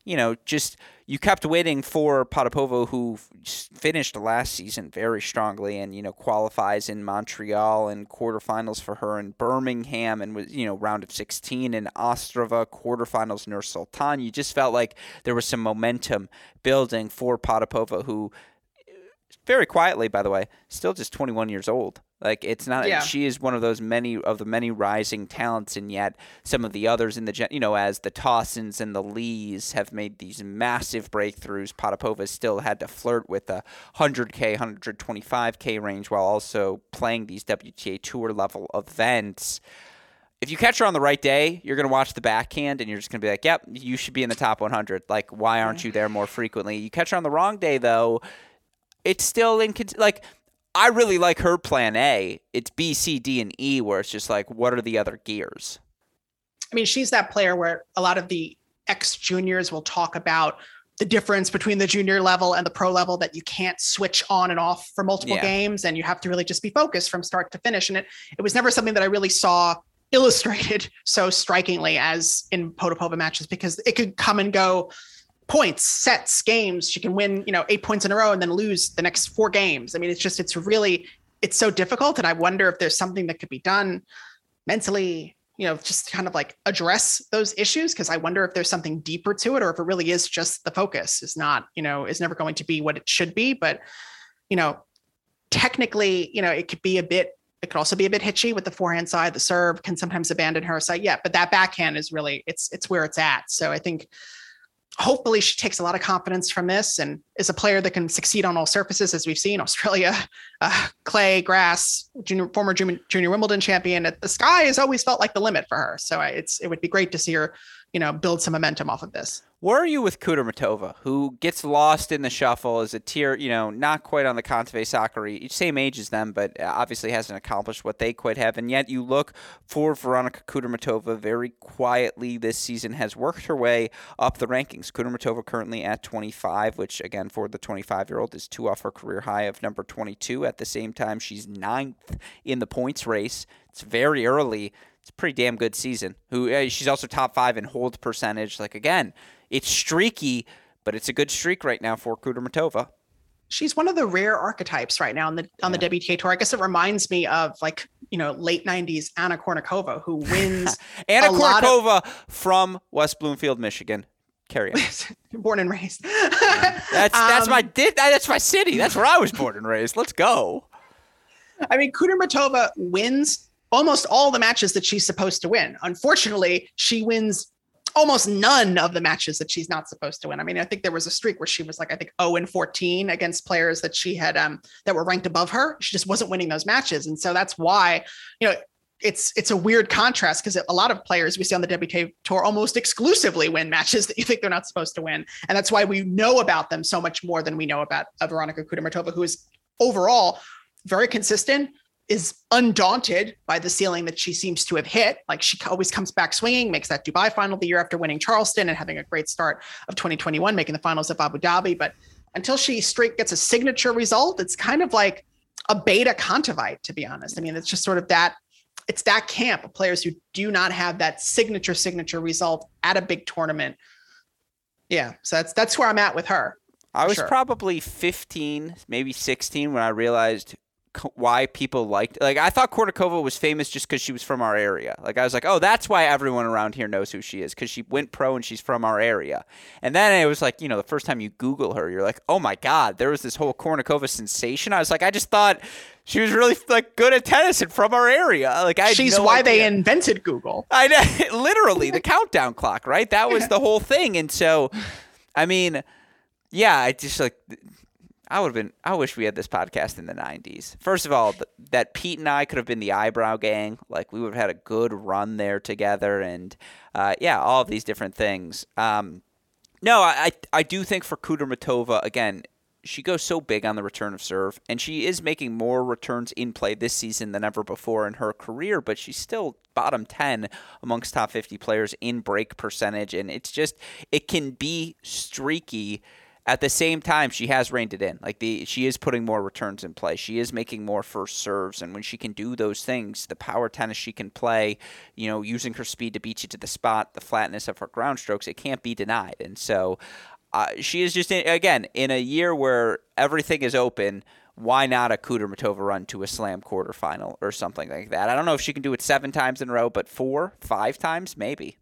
you know, just you kept waiting for Potapova, who finished last season very strongly, and you know qualifies in Montreal and quarterfinals for her in Birmingham, and was you know round of 16 in Ostrava, quarterfinals Nur Sultan. You just felt like there was some momentum building for Potapova, who very quietly, by the way, still just 21 years old. Like it's not. Yeah. She is one of those many of the many rising talents, and yet some of the others in the gen, you know, as the Tossins and the Lees have made these massive breakthroughs. Potapova still had to flirt with the 100k, 125k range while also playing these WTA Tour level events. If you catch her on the right day, you're going to watch the backhand and you're just going to be like, yep, you should be in the top 100. Like, why aren't you there more frequently? You catch her on the wrong day, though, it's still in like I really like her plan A. It's B, C, D, and E, where it's just like, what are the other gears? I mean, she's that player where a lot of the ex juniors will talk about the difference between the junior level and the pro level that you can't switch on and off for multiple Yeah. games and you have to really just be focused from start to finish. And it it was never something that I really saw illustrated so strikingly as in Potapova matches because it could come and go points, sets, games. She can win, you know, eight points in a row and then lose the next four games. I mean, it's just it's really it's so difficult. And I wonder if there's something that could be done mentally, you know, just kind of like address those issues because I wonder if there's something deeper to it or if it really is just the focus is not, you know, is never going to be what it should be. But, you know, technically, you know, it could be a bit, it could also be a bit hitchy with the forehand side. The serve can sometimes abandon her side. Yeah, but that backhand is really it's it's where it's at. So I think hopefully she takes a lot of confidence from this and is a player that can succeed on all surfaces as we've seen. Australia uh, clay grass junior, former junior, junior wimbledon champion. The sky has always felt like the limit for her. So it's it would be great to see her you know build some momentum off of this where are you with Kudermetova, who gets lost in the shuffle as a tier, you know, not quite on the Kontaveit Sakkari, same age as them, but uh, obviously hasn't accomplished what they quite have. And yet you look for Veronika Kudermetova very quietly this season, has worked her way up the rankings. Kudermetova currently at 25, which again, for the 25 year old, is two off her career high of number 22. At the same time, she's ninth in the points race. It's very early. It's a pretty damn good season. Who uh, she's also top five in hold percentage. Like again, it's streaky, but it's a good streak right now for Kudermetova. She's one of the rare archetypes right now on the on yeah. the WTA tour. I guess it reminds me of like you know late '90s Anna Kournikova, who wins. Anna Kournikova of- from West Bloomfield, Michigan. Carry on. born and raised. that's that's um, my that's my city. That's where I was born and raised. Let's go. I mean, Kudermetova wins almost all the matches that she's supposed to win. Unfortunately, she wins almost none of the matches that she's not supposed to win. I mean, I think there was a streak where she was like, I think 0 and 14 against players that she had um that were ranked above her. She just wasn't winning those matches. And so that's why, you know, it's it's a weird contrast because a lot of players we see on the WTA tour almost exclusively win matches that you think they're not supposed to win, and that's why we know about them so much more than we know about Veronika Kudermetova, who is overall very consistent, is undaunted by the ceiling that she seems to have hit. Like she always comes back swinging, makes that Dubai final the year after winning Charleston and having a great start of 2021, making the finals of Abu Dhabi. But until she straight gets a signature result, it's kind of like a beta Kontaveit, to be honest. I mean, it's just sort of that. It's that camp of players who do not have that signature signature result at a big tournament. Yeah, so that's that's where I'm at with her. I was sure. probably 15, maybe 16 when I realized why people liked like I thought Kournikova was famous just because she was from our area. Like I was like, oh, that's why everyone around here knows who she is because she went pro and she's from our area. And then it was like, you know, the first time you Google her, you're like, oh my god, there was this whole Kournikova sensation. I was like, I just thought she was really like good at tennis and from our area. Like I she's no why idea. they invented Google. I know, literally the countdown clock, right? That was the whole thing. And so, I mean, yeah, I just like I would have been. I wish we had this podcast in the '90s. First of all, th- that Pete and I could have been the eyebrow gang. Like we would have had a good run there together, and uh, yeah, all of these different things. Um, no, I I do think for Kudermetova again, she goes so big on the return of serve, and she is making more returns in play this season than ever before in her career. But she's still bottom ten amongst top 50 players in break percentage, and it's just it can be streaky at the same time, she has reined it in. Like the she is putting more returns in play. She is making more first serves, and when she can do those things, the power tennis she can play, you know, using her speed to beat you to the spot, the flatness of her ground strokes, it can't be denied. And so, uh, she is just in, again in a year where everything is open. Why not a Kudermetova run to a slam quarterfinal or something like that? I don't know if she can do it seven times in a row, but four, five times, maybe.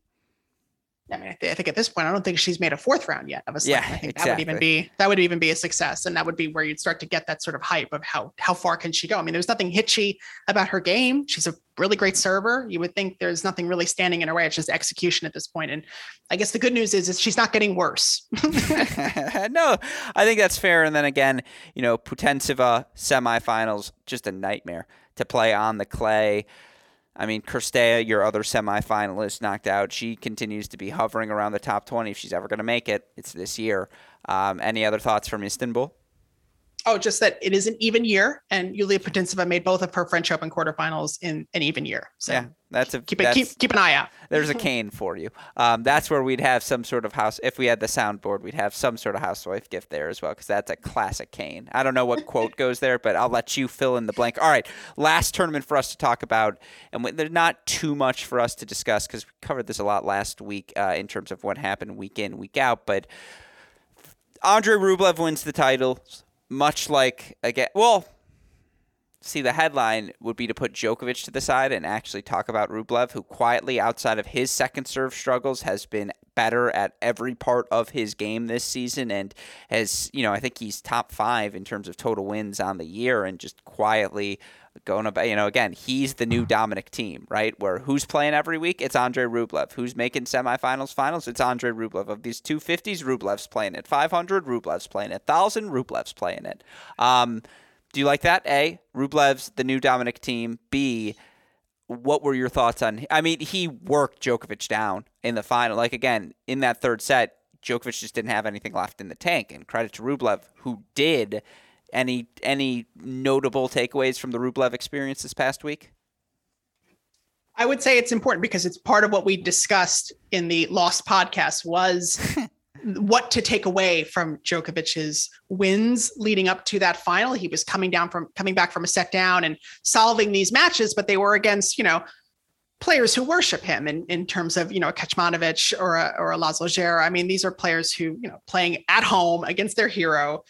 I mean, I, th- I, think at this point, I don't think she's made a fourth round yet of a slam. Yeah, I think exactly. that would even be that would even be a success, and that would be where you'd start to get that sort of hype of how how far can she go. I mean, there's nothing hitchy about her game. She's a really great server. You would think there's nothing really standing in her way. It's just execution at this point. And I guess the good news is, is she's not getting worse. no, I think that's fair. And then again, you know, Putintseva semifinals, just a nightmare to play on the clay. I mean, Cirstea, your other semifinalist, knocked out. She continues to be hovering around the top 20 if she's ever going to make it. It's this year. Um, any other thoughts from Istanbul? Oh, just that it is an even year, and Yulia Putintseva made both of her French Open quarterfinals in an even year. So yeah, that's a keep it, keep keep an eye out. there's a cane for you. Um, that's where we'd have some sort of house. If we had the soundboard, we'd have some sort of housewife gift there as well, because that's a classic cane. I don't know what quote goes there, but I'll let you fill in the blank. All right, last tournament for us to talk about, and there's not too much for us to discuss because we covered this a lot last week uh, in terms of what happened week in, week out, but. Andre Rublev wins the title much like again, well, see the headline would be to put Djokovic to the side and actually talk about Rublev, who quietly, outside of his second serve struggles, has been better at every part of his game this season and has, you know, I think he's top five in terms of total wins on the year and just quietly going about, you know, again, he's the new Dominic Thiem, right? Where who's playing every week? It's Andre Rublev. Who's making semifinals, finals? It's Andre Rublev. Of these 250s, Rublev's playing it. 500, Rublev's playing it. 1,000, Rublev's playing it. Um, do you like that? A, Rublev's the new Dominic Thiem. B, what were your thoughts on? I mean, he worked Djokovic down in the final. Like again, in that third set, Djokovic just didn't have anything left in the tank. And credit to Rublev, who did. Any any notable takeaways from the Rublev experience this past week? I would say it's important because it's part of what we discussed in the Lost podcast was what to take away from Djokovic's wins leading up to that final. He was coming down from coming back from a set down and solving these matches, but they were against, you know, players who worship him in, in terms of, you know, a Kecmanovic or a, or a Djere. I mean, these are players who, you know, playing at home against their hero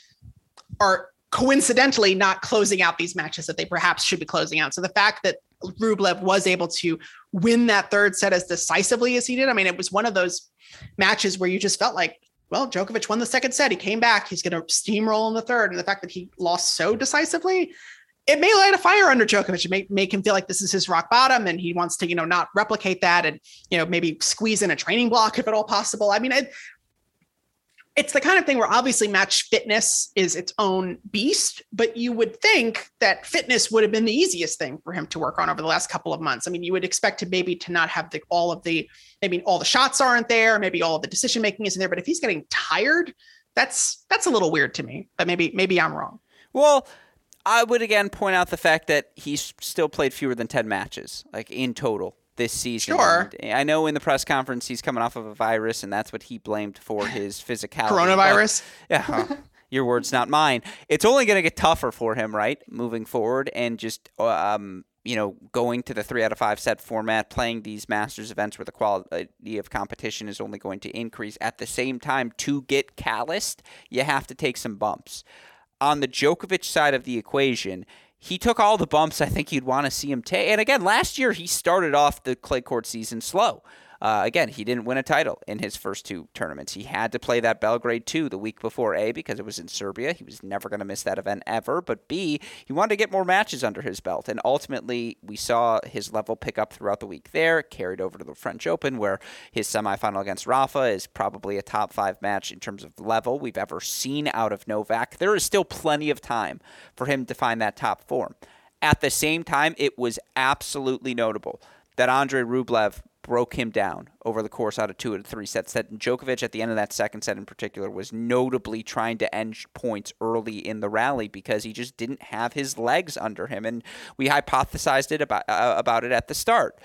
are coincidentally not closing out these matches that they perhaps should be closing out. So the fact that Rublev was able to win that third set as decisively as he did, I mean, it was one of those matches where you just felt like, well, Djokovic won the second set. He came back. He's going to steamroll in the third. And the fact that he lost so decisively, it may light a fire under Djokovic. It may make him feel like this is his rock bottom and he wants to, you know, not replicate that and, you know, maybe squeeze in a training block if at all possible. I mean, it, it's the kind of thing where obviously match fitness is its own beast, but you would think that fitness would have been the easiest thing for him to work on over the last couple of months. I mean, you would expect to maybe to not have the all of the maybe all the shots aren't there, maybe all of the decision making isn't there, but if he's getting tired, that's that's a little weird to me. But maybe maybe I'm wrong. Well, I would again point out the fact that he's still played fewer than 10 matches, like in total this season. Sure. And I know in the press conference he's coming off of a virus, and that's what he blamed for his physicality. Coronavirus. But, yeah. your words, not mine. It's only going to get tougher for him, right, moving forward, and just um, you know, going to the three out of five set format, playing these Masters events where the quality of competition is only going to increase. At the same time, to get calloused, you have to take some bumps. On the Djokovic side of the equation, he took all the bumps I think you'd want to see him take. And again, last year he started off the clay court season slow. Uh, again, he didn't win a title in his first two tournaments. He had to play that Belgrade 2 the week before A because it was in Serbia. He was never going to miss that event ever. But B, he wanted to get more matches under his belt. And ultimately, we saw his level pick up throughout the week there, carried over to the French Open, where his semifinal against Rafa is probably a top five match in terms of level we've ever seen out of Novak. There is still plenty of time for him to find that top form. At the same time, it was absolutely notable that Andre Rublev broke him down over the course out of two of three sets. That Djokovic at the end of that second set in particular was notably trying to end points early in the rally because he just didn't have his legs under him, and we hypothesized it about uh, about it at the start.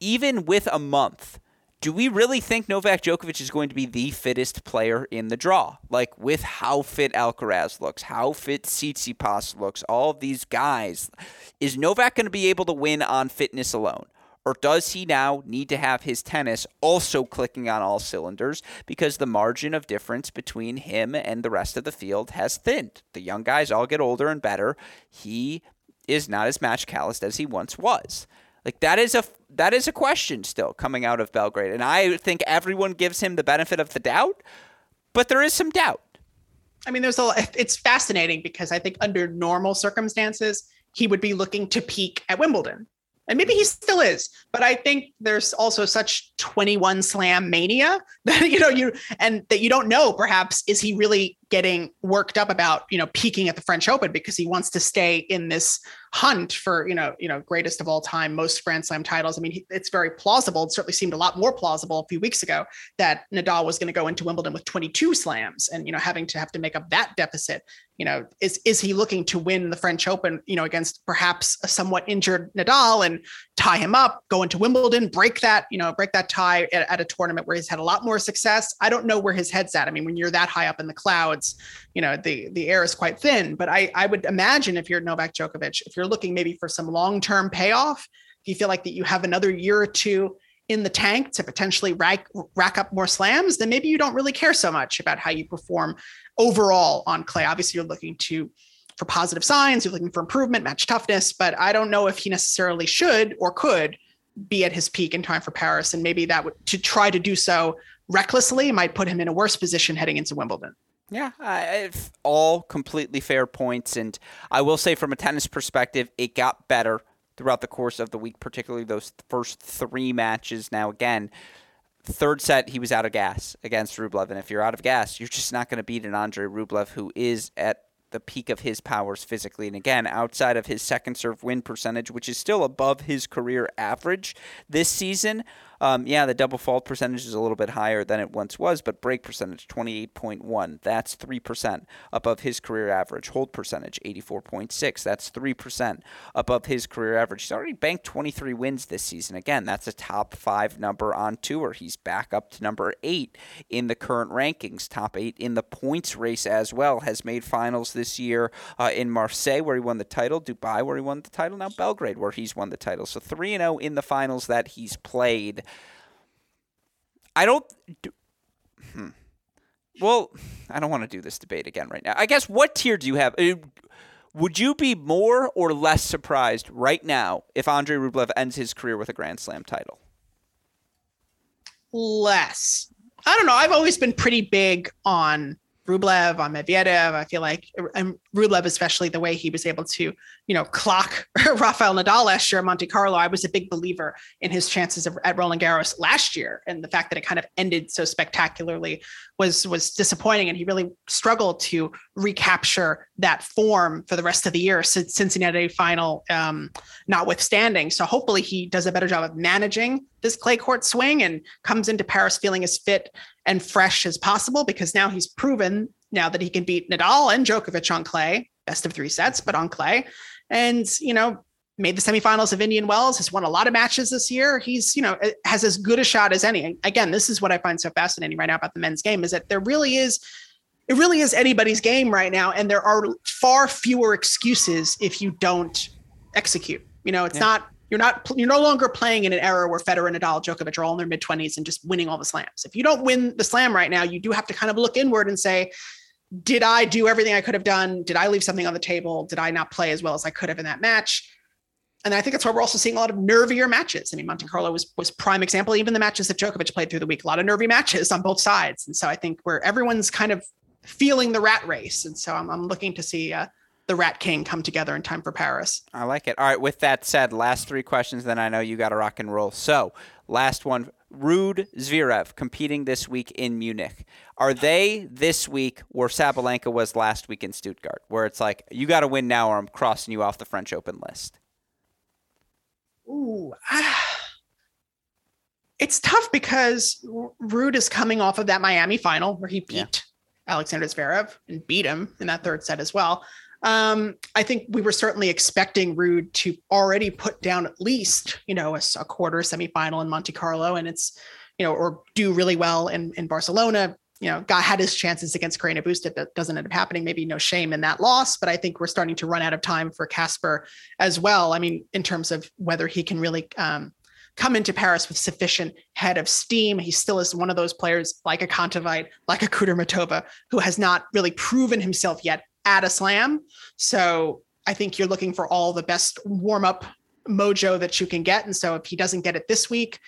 Even with a month, do we really think Novak Djokovic is going to be the fittest player in the draw? Like with how fit Alcaraz looks, how fit Tsitsipas looks, all these guys, is Novak going to be able to win on fitness alone? Or does he now need to have his tennis also clicking on all cylinders because the margin of difference between him and the rest of the field has thinned? The young guys all get older and better. He is not as match calloused as he once was. Like that is a that is a question still coming out of Belgrade, and I think everyone gives him the benefit of the doubt, but there is some doubt. I mean, there's a it's fascinating because I think under normal circumstances he would be looking to peak at Wimbledon and maybe he still is but i think there's also such 21 slam mania that you know you and that you don't know perhaps is he really getting worked up about you know peaking at the french open because he wants to stay in this hunt for you know you know greatest of all time most grand slam titles. I mean it's very plausible. It certainly seemed a lot more plausible a few weeks ago that nadal was going to go into wimbledon with 22 slams and you know having to have to make up that deficit. You know is is he looking to win the french open you know against perhaps a somewhat injured nadal and tie him up go into wimbledon break that you know break that tie at, at a tournament where he's had a lot more success? I don't know where his head's at. I mean when you're that high up in the clouds you know the the air is quite thin but i i would imagine if you're novak djokovic if you're looking maybe for some long-term payoff, if you feel like that you have another year or two in the tank to potentially rack, rack up more slams, then maybe you don't really care so much about how you perform overall on clay. Obviously, you're looking to for positive signs, you're looking for improvement, match toughness, but I don't know if he necessarily should or could be at his peak in time for Paris. And maybe that would to try to do so recklessly might put him in a worse position heading into Wimbledon. Yeah, uh, all completely fair points. And I will say, from a tennis perspective, it got better throughout the course of the week, particularly those first three matches. Now, again, third set, he was out of gas against Rublev. And if you're out of gas, you're just not going to beat an Andre Rublev who is at the peak of his powers physically. And again, outside of his second serve win percentage, which is still above his career average this season, um, yeah, the double fault percentage is a little bit higher than it once was, but break percentage 28.1. That's 3% above his career average. Hold percentage 84.6. That's 3% above his career average. He's already banked 23 wins this season. Again, that's a top five number on tour. He's back up to number eight in the current rankings, top eight in the points race as well. Has made finals this year uh, in Marseille, where he won the title, Dubai, where he won the title, now Belgrade, where he's won the title. So 3 0 in the finals that he's played. I don't. Do, hmm. Well, I don't want to do this debate again right now. I guess what tier do you have? Uh, would you be more or less surprised right now if Andre Rublev ends his career with a Grand Slam title? Less. I don't know. I've always been pretty big on Rublev, on Medvedev. I feel like, and Rublev, especially the way he was able to, you know, clock Rafael Nadal last year at Monte Carlo. I was a big believer in his chances of, at Roland Garros last year, and the fact that it kind of ended so spectacularly was was disappointing. And he really struggled to recapture that form for the rest of the year. Since Cincinnati final, um, notwithstanding. So hopefully he does a better job of managing this clay court swing and comes into Paris feeling as fit and fresh as possible because now he's proven now that he can beat Nadal and Djokovic on clay, best of three sets, but on clay. And, you know, made the semifinals of Indian Wells, has won a lot of matches this year. He's, you know, has as good a shot as any. Again, this is what I find so fascinating right now about the men's game is that there really is it really is anybody's game right now and there are far fewer excuses if you don't execute. You know, it's yeah. not you're not you're no longer playing in an era where Federer, and Nadal, Djokovic are all in their mid 20s and just winning all the slams. If you don't win the slam right now, you do have to kind of look inward and say, did I do everything I could have done? Did I leave something on the table? Did I not play as well as I could have in that match? And I think that's why we're also seeing a lot of nervier matches. I mean, Monte Carlo was was prime example. Even the matches that Djokovic played through the week, a lot of nervy matches on both sides. And so I think where everyone's kind of feeling the rat race. And so I'm, I'm looking to see uh, the Rat King come together in time for Paris. I like it. All right. With that said, last three questions, then I know you got to rock and roll. So, last one. Ruud Zverev competing this week in Munich. Are they this week where Sabalenka was last week in Stuttgart, where it's like you got to win now, or I'm crossing you off the French Open list? Ooh, ah. it's tough because Ruud is coming off of that Miami final where he beat yeah. Alexander Zverev and beat him in that third set as well. Um, I think we were certainly expecting Ruud to already put down at least, you know, a, a, quarter semifinal in Monte Carlo, and it's, you know, or do really well in in Barcelona. You know, got had his chances against Carreño Busta. That doesn't end up happening. Maybe no shame in that loss, but I think we're starting to run out of time for Casper as well. I mean, in terms of whether he can really um, come into Paris with sufficient head of steam. He still is one of those players like a Kontaveit, like a Kudermetova, who has not really proven himself yet at a slam. So I think you're looking for all the best warm up mojo that you can get. And so if he doesn't get it this week,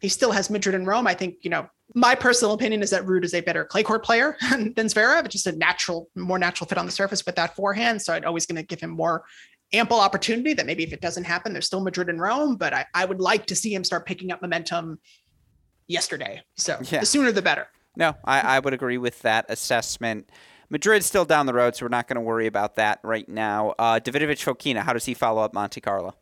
he still has Madrid and Rome. I think, you know, my personal opinion is that Ruud is a better clay court player than Zverev, just a natural, more natural fit on the surface with that forehand. So I'd always going to give him more ample opportunity that maybe if it doesn't happen, there's still Madrid and Rome, but I, I would like to see him start picking up momentum yesterday. So yeah. the sooner the better. No, I, I would agree with that assessment. Madrid's still down the road, so we're not going to worry about that right now. Uh, Davidovich Fokina, how does he follow up Monte Carlo?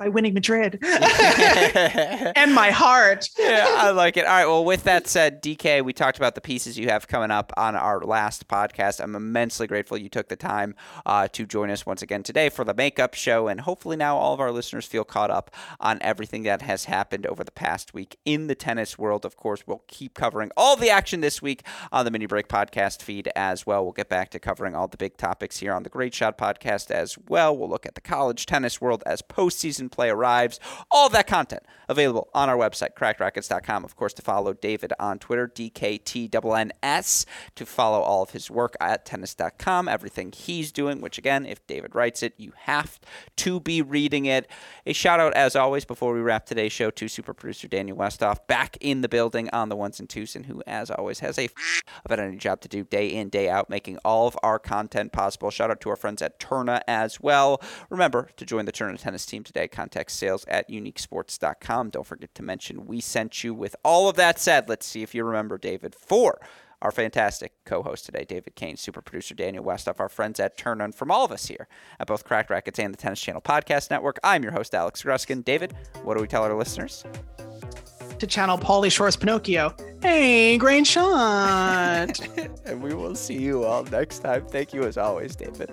By winning Madrid and my heart. yeah, I like it. All right. Well, with that said, DK, we talked about the pieces you have coming up on our last podcast. I'm immensely grateful you took the time uh, to join us once again today for the makeup show. And hopefully now all of our listeners feel caught up on everything that has happened over the past week in the tennis world. Of course, we'll keep covering all the action this week on the Mini Break podcast feed as well. We'll get back to covering all the big topics here on the Great Shot podcast as well. We'll look at the college tennis world as postseason play arrives. All that content available on our website, crackedracquets.com. Of course, to follow David on Twitter, DKTNNS, to follow all of his work at tennis.com, everything he's doing, which again, if David writes it, you have to be reading it. A shout out, as always, before we wrap today's show to super producer Daniel Westhoff, back in the building on the ones and twos, and who, as always, has a f- of an job to do day in, day out, making all of our content possible. Shout out to our friends at Tourna as well. Remember to join the Tourna tennis team today. Contact sales at uniquesports.com. Don't forget to mention we sent you. With all of that said, let's see if you remember David for our fantastic co-host today, David Kane, super producer Daniel Westhoff, our friends at Tourna, from all of us here at both Cracked Racquets and the Tennis Channel Podcast Network. I'm your host, Alex Gruskin. David, what do we tell our listeners? To channel Pauly Shore's Pinocchio. Hey, great shot. and we will see you all next time. Thank you as always, David.